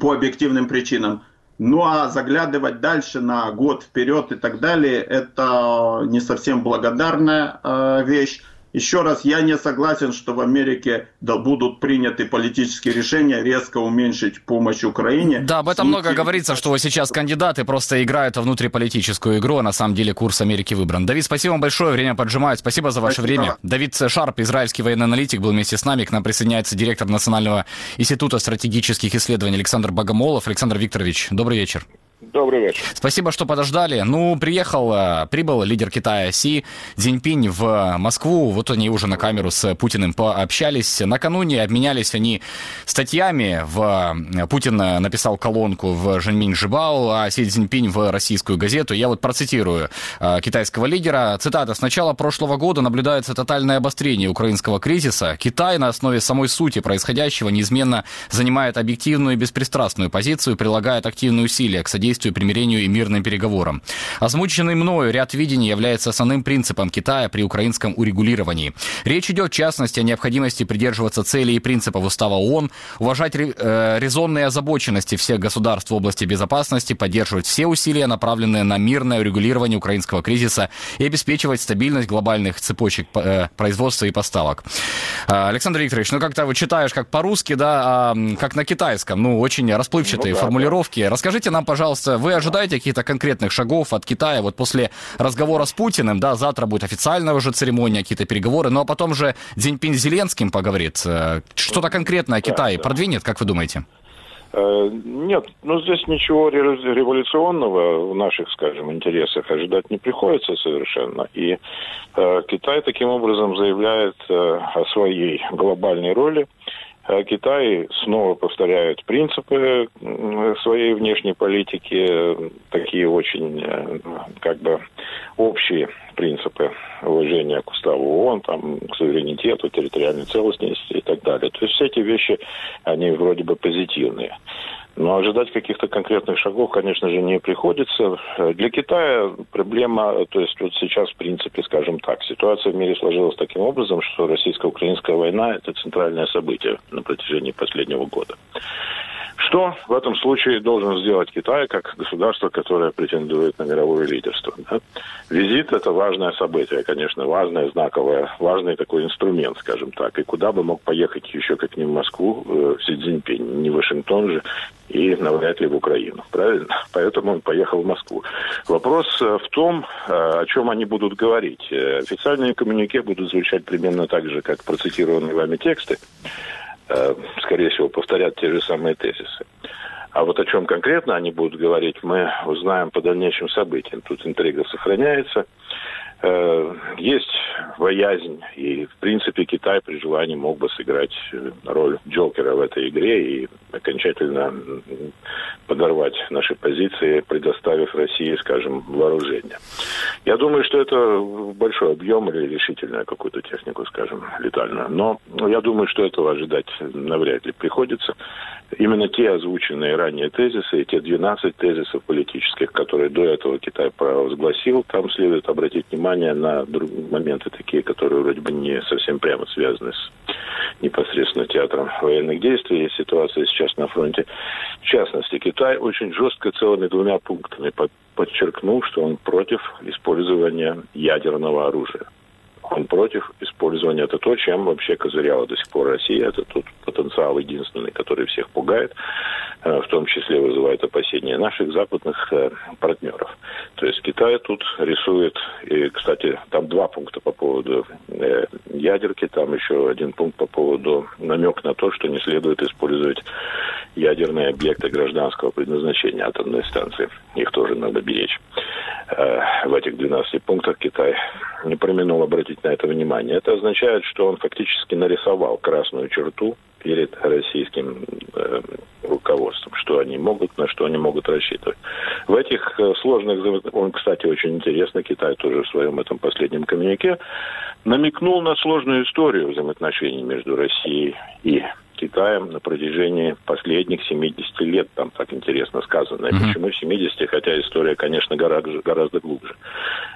по объективным причинам. Ну а заглядывать дальше на год вперед и так далее, это не совсем благодарная э, вещь. Еще раз, я не согласен, что в Америке да, будут приняты политические решения резко уменьшить помощь Украине. Да, об этом много говорится, что сейчас кандидаты просто играют внутриполитическую игру, а на самом деле курс Америки выбран. Давид, спасибо вам большое, время поджимает. Спасибо за ваше спасибо. время. Давид Шарп, израильский военный аналитик, был вместе с нами. К нам присоединяется директор Национального института стратегических исследований Александр Богомолов. Александр Викторович, добрый вечер. Добрый вечер. Спасибо, что подождали. Ну, приехал, э, прибыл лидер Китая Си Цзиньпинь в Москву. Вот они уже на камеру с Путиным пообщались. Накануне обменялись они статьями. В... Путин написал колонку в Женьминь Жибао, а Си Цзиньпинь в российскую газету. Я вот процитирую э, китайского лидера. Цитата. «С начала прошлого года наблюдается тотальное обострение украинского кризиса. Китай на основе самой сути происходящего неизменно занимает объективную и беспристрастную позицию, прилагает активные усилия к содействию содействию примирению и мирным переговорам. Озвученный мною ряд видений является основным принципом Китая при украинском урегулировании. Речь идет, в частности, о необходимости придерживаться целей и принципов Устава ООН, уважать э, резонные озабоченности всех государств в области безопасности, поддерживать все усилия, направленные на мирное урегулирование украинского кризиса и обеспечивать стабильность глобальных цепочек э, производства и поставок. Э, Александр Викторович, ну как-то вы читаешь как по-русски, да, а как на китайском, ну очень расплывчатые ну, да, формулировки. Да. Расскажите нам, пожалуйста, вы ожидаете каких-то конкретных шагов от Китая вот после разговора с Путиным, да, завтра будет официальная уже церемония, какие-то переговоры, ну а потом же Дзиньпин Зеленским поговорит. Э, что-то конкретное о Китае да, продвинет, как вы думаете? Э, нет, ну здесь ничего революционного в наших, скажем, интересах ожидать не приходится совершенно. И э, Китай таким образом заявляет э, о своей глобальной роли. Э, Китай снова повторяет принципы своей внешней политики, такие очень как бы общие принципы уважения к уставу ООН, там, к суверенитету, территориальной целостности и так далее. То есть все эти вещи, они вроде бы позитивные. Но ожидать каких-то конкретных шагов, конечно же, не приходится. Для Китая проблема, то есть вот сейчас, в принципе, скажем так, ситуация в мире сложилась таким образом, что российско-украинская война – это центральное событие на протяжении последнего года. Что в этом случае должен сделать Китай как государство, которое претендует на мировое лидерство? Да? Визит – это важное событие, конечно, важное, знаковое, важный такой инструмент, скажем так. И куда бы мог поехать еще как не в Москву э, Си Цзиньпинь, не в Вашингтон же, и навряд ли в Украину. Правильно? (laughs) Поэтому он поехал в Москву. Вопрос э, в том, э, о чем они будут говорить. Официальные коммюнике будут звучать примерно так же, как процитированные вами тексты. Э, скорее всего, повторят те же самые тезисы. А вот о чем конкретно они будут говорить, мы узнаем по дальнейшим событиям. Тут интрига сохраняется. Э, есть боязнь, и, в принципе, Китай при желании мог бы сыграть э, роль Джокера в этой игре и окончательно подорвать наши позиции, предоставив России, скажем, вооружение. Я думаю, что это большой объем или решительную какую-то технику, скажем, летальную. Но я думаю, что этого ожидать навряд ли приходится. Именно те озвученные ранее тезисы и те 12 тезисов политических, которые до этого Китай провозгласил, там следует обратить внимание на моменты такие, которые вроде бы не совсем прямо связаны с непосредственно театром военных действий и ситуацией сейчас на фронте. В частности, Китай очень жестко целыми двумя пунктами подчеркнул, что он против использования ядерного оружия он против использования. Это то, чем вообще козыряла до сих пор Россия. Это тот потенциал единственный, который всех пугает, э, в том числе вызывает опасения наших западных э, партнеров. То есть Китай тут рисует, и, кстати, там два пункта по поводу э, ядерки, там еще один пункт по поводу намек на то, что не следует использовать ядерные объекты гражданского предназначения атомной станции. Их тоже надо беречь. В этих 12 пунктах Китай не променул обратить на это внимание. Это означает, что он фактически нарисовал красную черту перед российским э, руководством, что они могут, на что они могут рассчитывать. В этих э, сложных, он, кстати, очень интересно, Китай тоже в своем этом последнем коммюнике намекнул на сложную историю взаимоотношений между Россией и Китаем на протяжении последних 70 лет. Там так интересно сказано. Mm-hmm. Почему 70, хотя история, конечно, гораздо, гораздо глубже.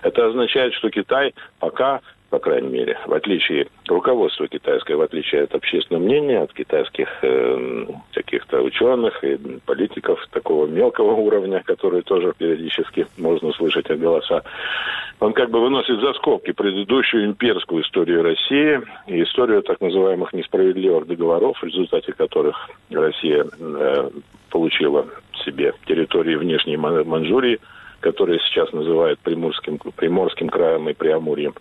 Это означает, что Китай пока по крайней мере, в отличие руководства китайское, в отличие от общественного мнения, от китайских э, каких-то ученых и политиков такого мелкого уровня, которые тоже периодически можно слышать их голоса, он как бы выносит за скобки предыдущую имперскую историю России и историю так называемых несправедливых договоров, в результате которых Россия э, получила себе территории внешней Манчжурии, которые сейчас называют Приморским, Приморским краем и Преамурьем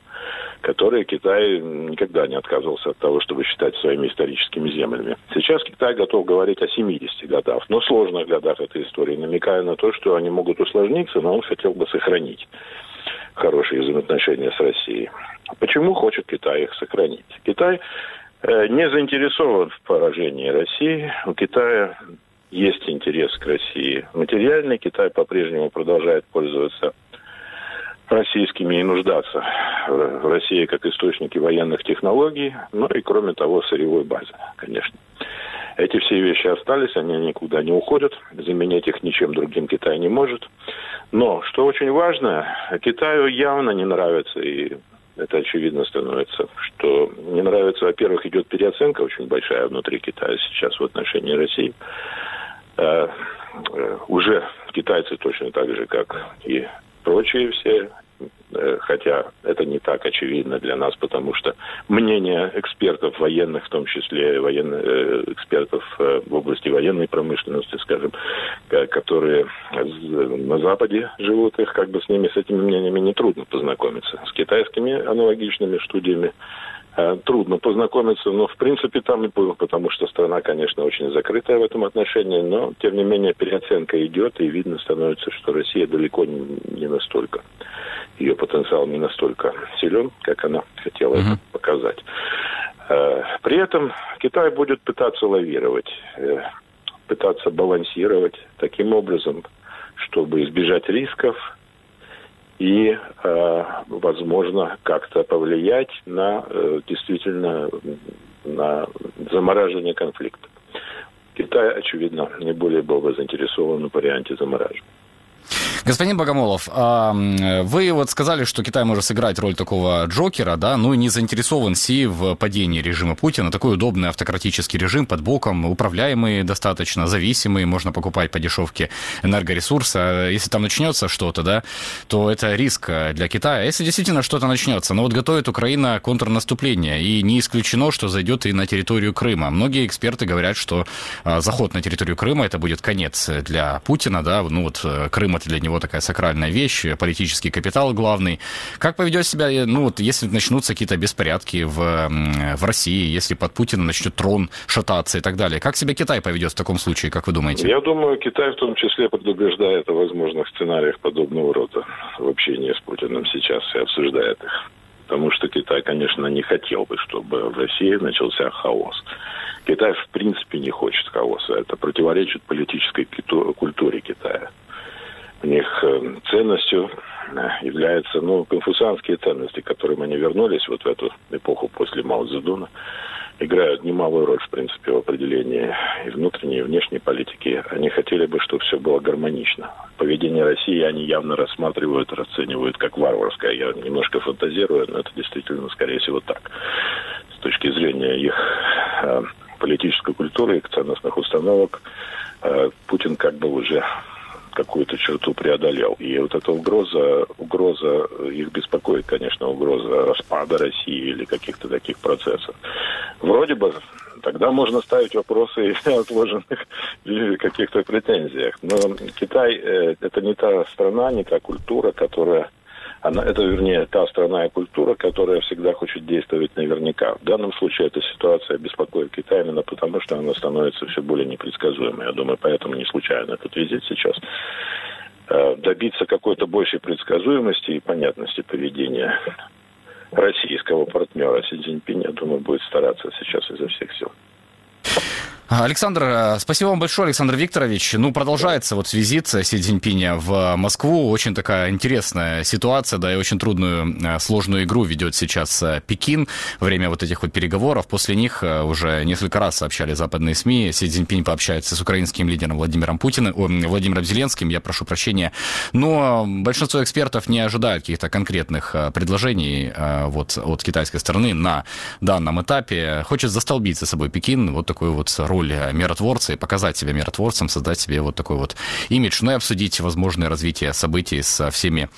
которые Китай никогда не отказывался от того, чтобы считать своими историческими землями. Сейчас Китай готов говорить о 70 годах, но сложных годах этой истории, намекая на то, что они могут усложниться, но он хотел бы сохранить хорошие взаимоотношения с Россией. Почему хочет Китай их сохранить? Китай э, не заинтересован в поражении России. У Китая есть интерес к России материальный. Китай по-прежнему продолжает пользоваться российскими и нуждаться в России как источники военных технологий, ну и, кроме того, сырьевой базы, конечно. Эти все вещи остались, они никуда не уходят, заменять их ничем другим Китай не может. Но, что очень важно, Китаю явно не нравится, и это очевидно становится, что не нравится, во-первых, идет переоценка очень большая внутри Китая сейчас в отношении России. Э, э, уже китайцы точно так же, как и прочие все Э, хотя это не так очевидно для нас, потому что мнение экспертов военных, в том числе военных, э, экспертов в области военной промышленности, скажем, которые на Западе живут, их как бы с ними, с этими мнениями нетрудно познакомиться. С китайскими аналогичными студиями трудно познакомиться, но в принципе там и было, потому что страна, конечно, очень закрытая в этом отношении, но тем не менее переоценка идет, и видно становится, что Россия далеко не настолько ее потенциал не настолько силен, как она хотела mm-hmm. это показать. Э, при этом Китай будет пытаться лавировать, э, пытаться балансировать таким образом, чтобы избежать рисков и, э, возможно, как-то повлиять на действительно на замораживание конфликта. Китай, очевидно, не более был бы заинтересован в варианте замораживания. Господин Богомолов, вы вот сказали, что Китай может сыграть роль такого Джокера, да, ну и не заинтересован Си в падении режима Путина. Такой удобный автократический режим под боком, управляемый достаточно, зависимый, можно покупать по дешевке энергоресурсы. А если там начнется что-то, да, то это риск для Китая. А если действительно что-то начнется, но вот готовит Украина контрнаступление, и не исключено, что зайдет и на территорию Крыма. Многие эксперты говорят, что а, заход на территорию Крыма это будет конец для Путина, да, ну вот э, Это для него такая сакральная вещь, политический капитал главный. Как поведет себя, э, ну вот, если начнутся какие-то беспорядки в, в России, если под Путина начнет трон шататься и так далее? Как себя Китай поведет в таком случае, как вы думаете? Я думаю, Китай в том числе предупреждает о возможных сценариях подобного рода в общении с Путиным сейчас и обсуждает их. Потому что Китай, конечно, не хотел бы, чтобы в России начался хаос. Китай в принципе не хочет хаоса. Это противоречит политической культуре Китая у них э, ценностью э, являются ну, конфуцианские ценности, к которым они вернулись вот в эту эпоху после Мао Цзэдуна, играют немалую роль, в принципе, в определении и внутренней, и внешней политики. Они хотели бы, чтобы все было гармонично. Поведение России они явно рассматривают, расценивают как варварское. Я немножко фантазирую, но это действительно, скорее всего, так. С точки зрения их э, политической культуры, их ценностных установок, Путин как бы уже какую-то черту преодолел. И вот эта угроза, угроза их беспокоит, конечно, угроза распада России или каких-то таких процессов. Вроде бы тогда можно ставить вопросы (laughs) о отложенных каких-то претензиях. Но Китай э, это не та страна, не та культура, которая она, это, вернее, та страна и культура, которая всегда хочет действовать наверняка. В данном случае эта ситуация беспокоит Китай именно потому, что она становится все более непредсказуемой. Я думаю, поэтому не случайно этот визит сейчас. Э, добиться какой-то большей предсказуемости и понятности поведения российского партнера Си Цзиньпинь, я думаю, будет стараться сейчас изо всех сил. Александр, э, спасибо вам большое, Александр Викторович. Ну, продолжается вот визит Си Цзиньпиня в Москву. Очень такая интересная ситуация, да, и очень трудную, э, сложную игру ведет сейчас э, Пекин. Время вот этих вот переговоров. После них уже несколько раз сообщали западные СМИ. Си Цзиньпинь пообщается с украинским лидером Владимиром Путиным, о, Владимиром Зеленским, я прошу прощения. Но большинство экспертов не ожидают каких-то конкретных предложений вот от китайской стороны на данном этапе. Хочет застолбить за собой Пекин. Вот такой вот миротворца и показать себя миротворцем, создать себе вот такой вот имидж, ну и обсудить возможное развитие событий со всеми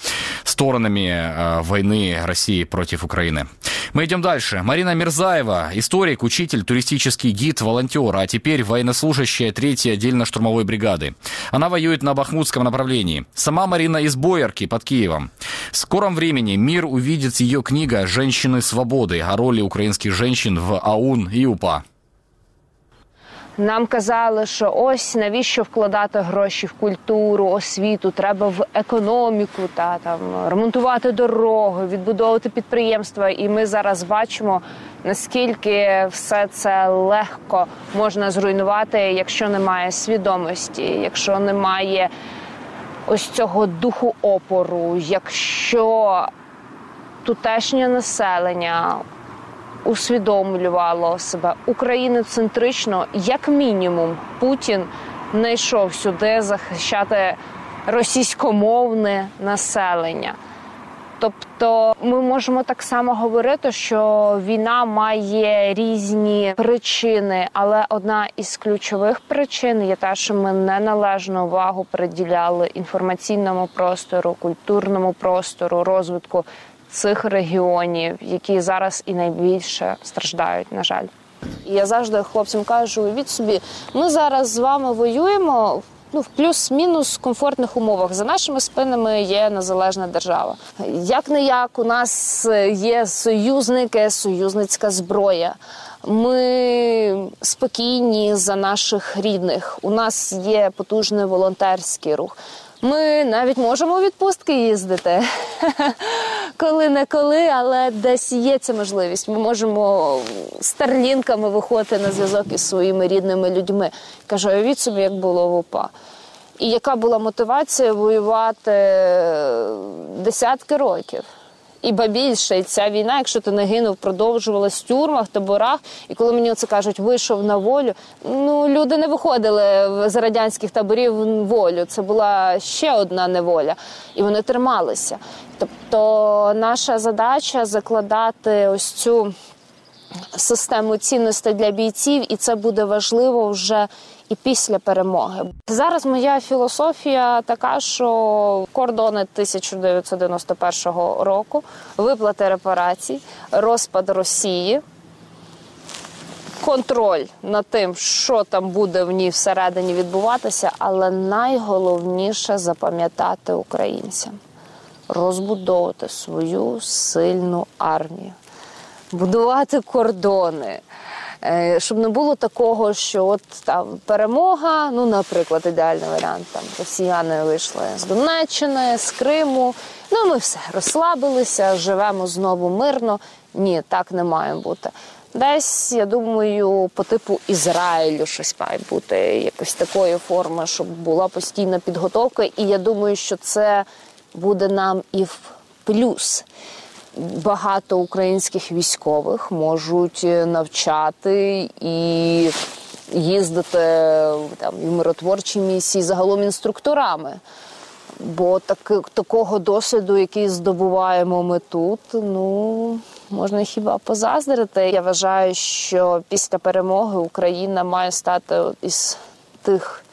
сторонами э, войны России против Украины. Мы идем дальше. Марина Мирзаева, историк, учитель, туристический гид, волонтер, а теперь военнослужащая 3-й отдельно-штурмовой бригады. Она воюет на Бахмутском направлении. Сама Марина из Боярки под Киевом. В скором времени мир увидит ее книга «Женщины свободы» о роли украинских женщин в АУН и УПА. Нам казали, що ось навіщо вкладати гроші в культуру, освіту, треба в економіку та там ремонтувати дороги, відбудовувати підприємства. І ми зараз бачимо, наскільки все це легко можна зруйнувати, якщо немає свідомості, якщо немає ось цього духу опору, якщо тутешнє населення усвідомлювало себе україноцентрично, як мінімум, Путін не йшов сюди захищати російськомовне населення. Тобто ми можемо так само говорити, що війна має різні причини, але одна із ключових причин є те, що ми неналежну увагу приділяли інформаційному простору, культурному простору, розвитку цих регіонів, які зараз і найбільше страждають, на жаль. Я завжди хлопцям кажу: від собі, ми зараз з вами воюємо ну, в плюс-мінус комфортних умовах. За нашими спинами є незалежна держава. Як не як у нас є союзники, союзницька зброя. Ми спокійні за наших рідних. У нас є потужний волонтерський рух. Ми навіть можемо відпустки їздити, (laughs) коли не коли, але десь є ця можливість. Ми можемо старлінками виходити на зв'язок із своїми рідними людьми. Кажу, від собі, як було в УПА. І яка була мотивація воювати десятки років. І ба більше, ця війна, якщо ти не гинув, продовжувалась в тюрмах, таборах. І коли мені це кажуть, вийшов на волю. Ну люди не виходили з радянських таборів в волю. Це була ще одна неволя, і вони трималися. Тобто, наша задача закладати ось цю систему цінностей для бійців, і це буде важливо вже і після перемоги. Зараз моя філософія така, що кордони 1991 року, виплати репарацій, розпад Росії. Контроль над тим, що там буде в ній всередині відбуватися, але найголовніше запам'ятати українцям, розбудовувати свою сильну армію, будувати кордони, щоб не було такого, що от там перемога, ну, наприклад, ідеальний варіант, там росіяни вийшли з Донеччини, з Криму. Ну, ми все розслабилися, живемо знову мирно. Ні, так не має бути. Десь, я думаю, по типу Ізраїлю щось має бути якось такої форми, щоб була постійна підготовка. І я думаю, що це буде нам і в плюс багато українських військових можуть е, навчати і їздити там і миротворчі місії загалом інструкторами. Бо так, такого досвіду, який здобуваємо ми тут, ну можна хіба позаздрити. Я вважаю, що після перемоги Україна має стати із тих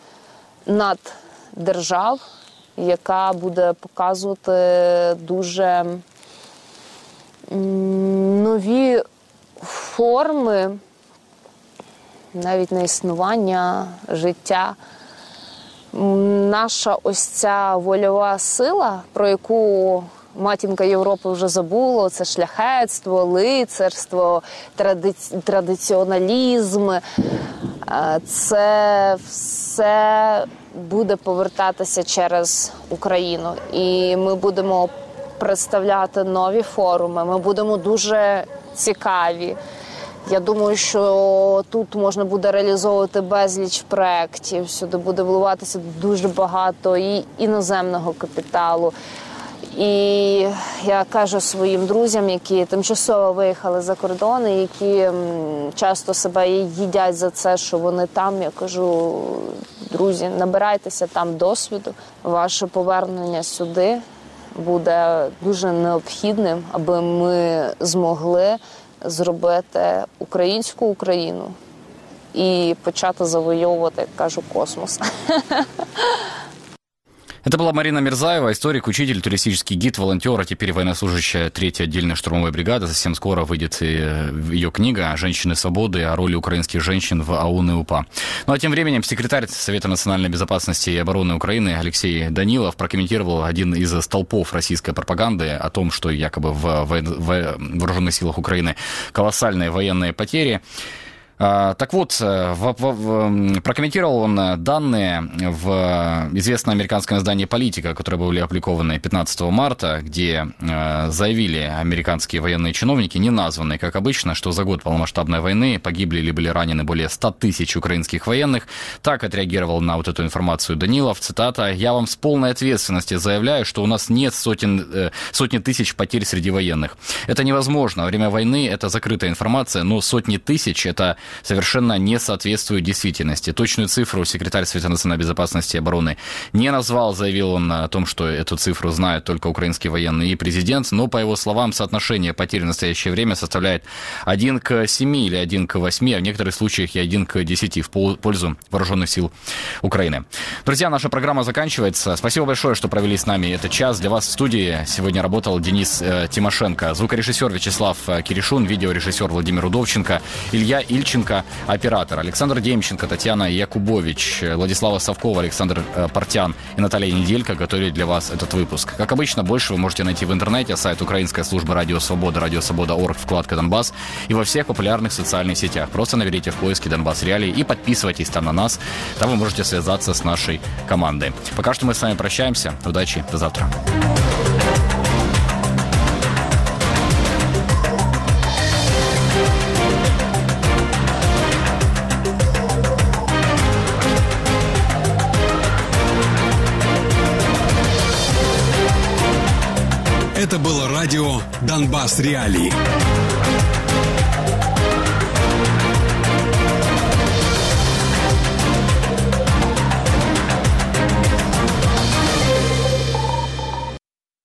наддержав, яка буде показувати дуже нові форми, навіть на існування життя. Наша ось ця вольова сила, про яку матінка Європи вже забула, це шляхетство, лицарство, тради... традиціоналізм. Це все буде повертатися через Україну, і ми будемо представляти нові форуми. Ми будемо дуже цікаві. Я думаю, що тут можна буде реалізовувати безліч проєктів, сюди буде вливатися дуже багато і іноземного капіталу. І я кажу своїм друзям, які тимчасово виїхали за кордон, і які часто себе їдять за це, що вони там. Я кажу, друзі, набирайтеся там досвіду. Ваше повернення сюди буде дуже необхідним, аби ми змогли зробити українську Україну і почати завойовувати, як кажу, космос. (laughs) Это была Марина Мирзаева, историк, учитель, туристический гид, волонтер, а теперь военнослужащая третьей отдельной штурмовой бригады. Совсем скоро выйдет э, ее книга «Женщины свободы» о роли украинских женщин в АУН и УПА. Ну а тем временем секретарь Совета национальной безопасности и обороны Украины Алексей Данилов прокомментировал один из столпов российской пропаганды о том, что якобы в, вооруженных силах Украины колоссальные военные потери. А, так вот, э, в, в, в, прокомментировал он э, данные в известном американском издании «Политика», которые были опубликованы 15 марта, где э, заявили американские военные чиновники, не названные, как обычно, что за год полномасштабной войны погибли или были ранены более 100 тысяч украинских военных. Так отреагировал на вот эту информацию Данилов. Цитата. «Я вам с полной ответственностью заявляю, что у нас нет сотен, сотни тысяч потерь среди военных. Это невозможно. Во время войны это закрытая информация, но сотни тысяч – это совершенно не соответствует действительности. Точную цифру секретарь Совета национальной безопасности и обороны не назвал, заявил он о том, что эту цифру знают только украинские военные и президент, но, по его словам, соотношение потерь в настоящее время составляет 1 к 7 или 1 к 8, а в некоторых случаях и 1 к 10 в пользу вооруженных сил Украины. Друзья, наша программа заканчивается. Спасибо большое, что провели с нами этот час. Для вас в студии сегодня работал Денис э, Тимошенко, звукорежиссер Вячеслав э, Киришун, видеорежиссер Владимир Удовченко, Илья Ильчин Ющенко, оператор Александр Демченко, Татьяна Якубович, Владислава Савкова, Александр э, Портян и Наталья Неделька готовили для вас этот выпуск. Как обычно, больше вы можете найти в интернете, сайт Украинской службы Радио Свобода, Радио Свобода Орг, вкладка Донбасс и во всех популярных социальных сетях. Просто наберите в поиске Донбасс Реалии и подписывайтесь там на нас. Там вы можете связаться с нашей командой. Пока что мы с вами прощаемся. Удачи, до завтра. «Донбасс Реалии».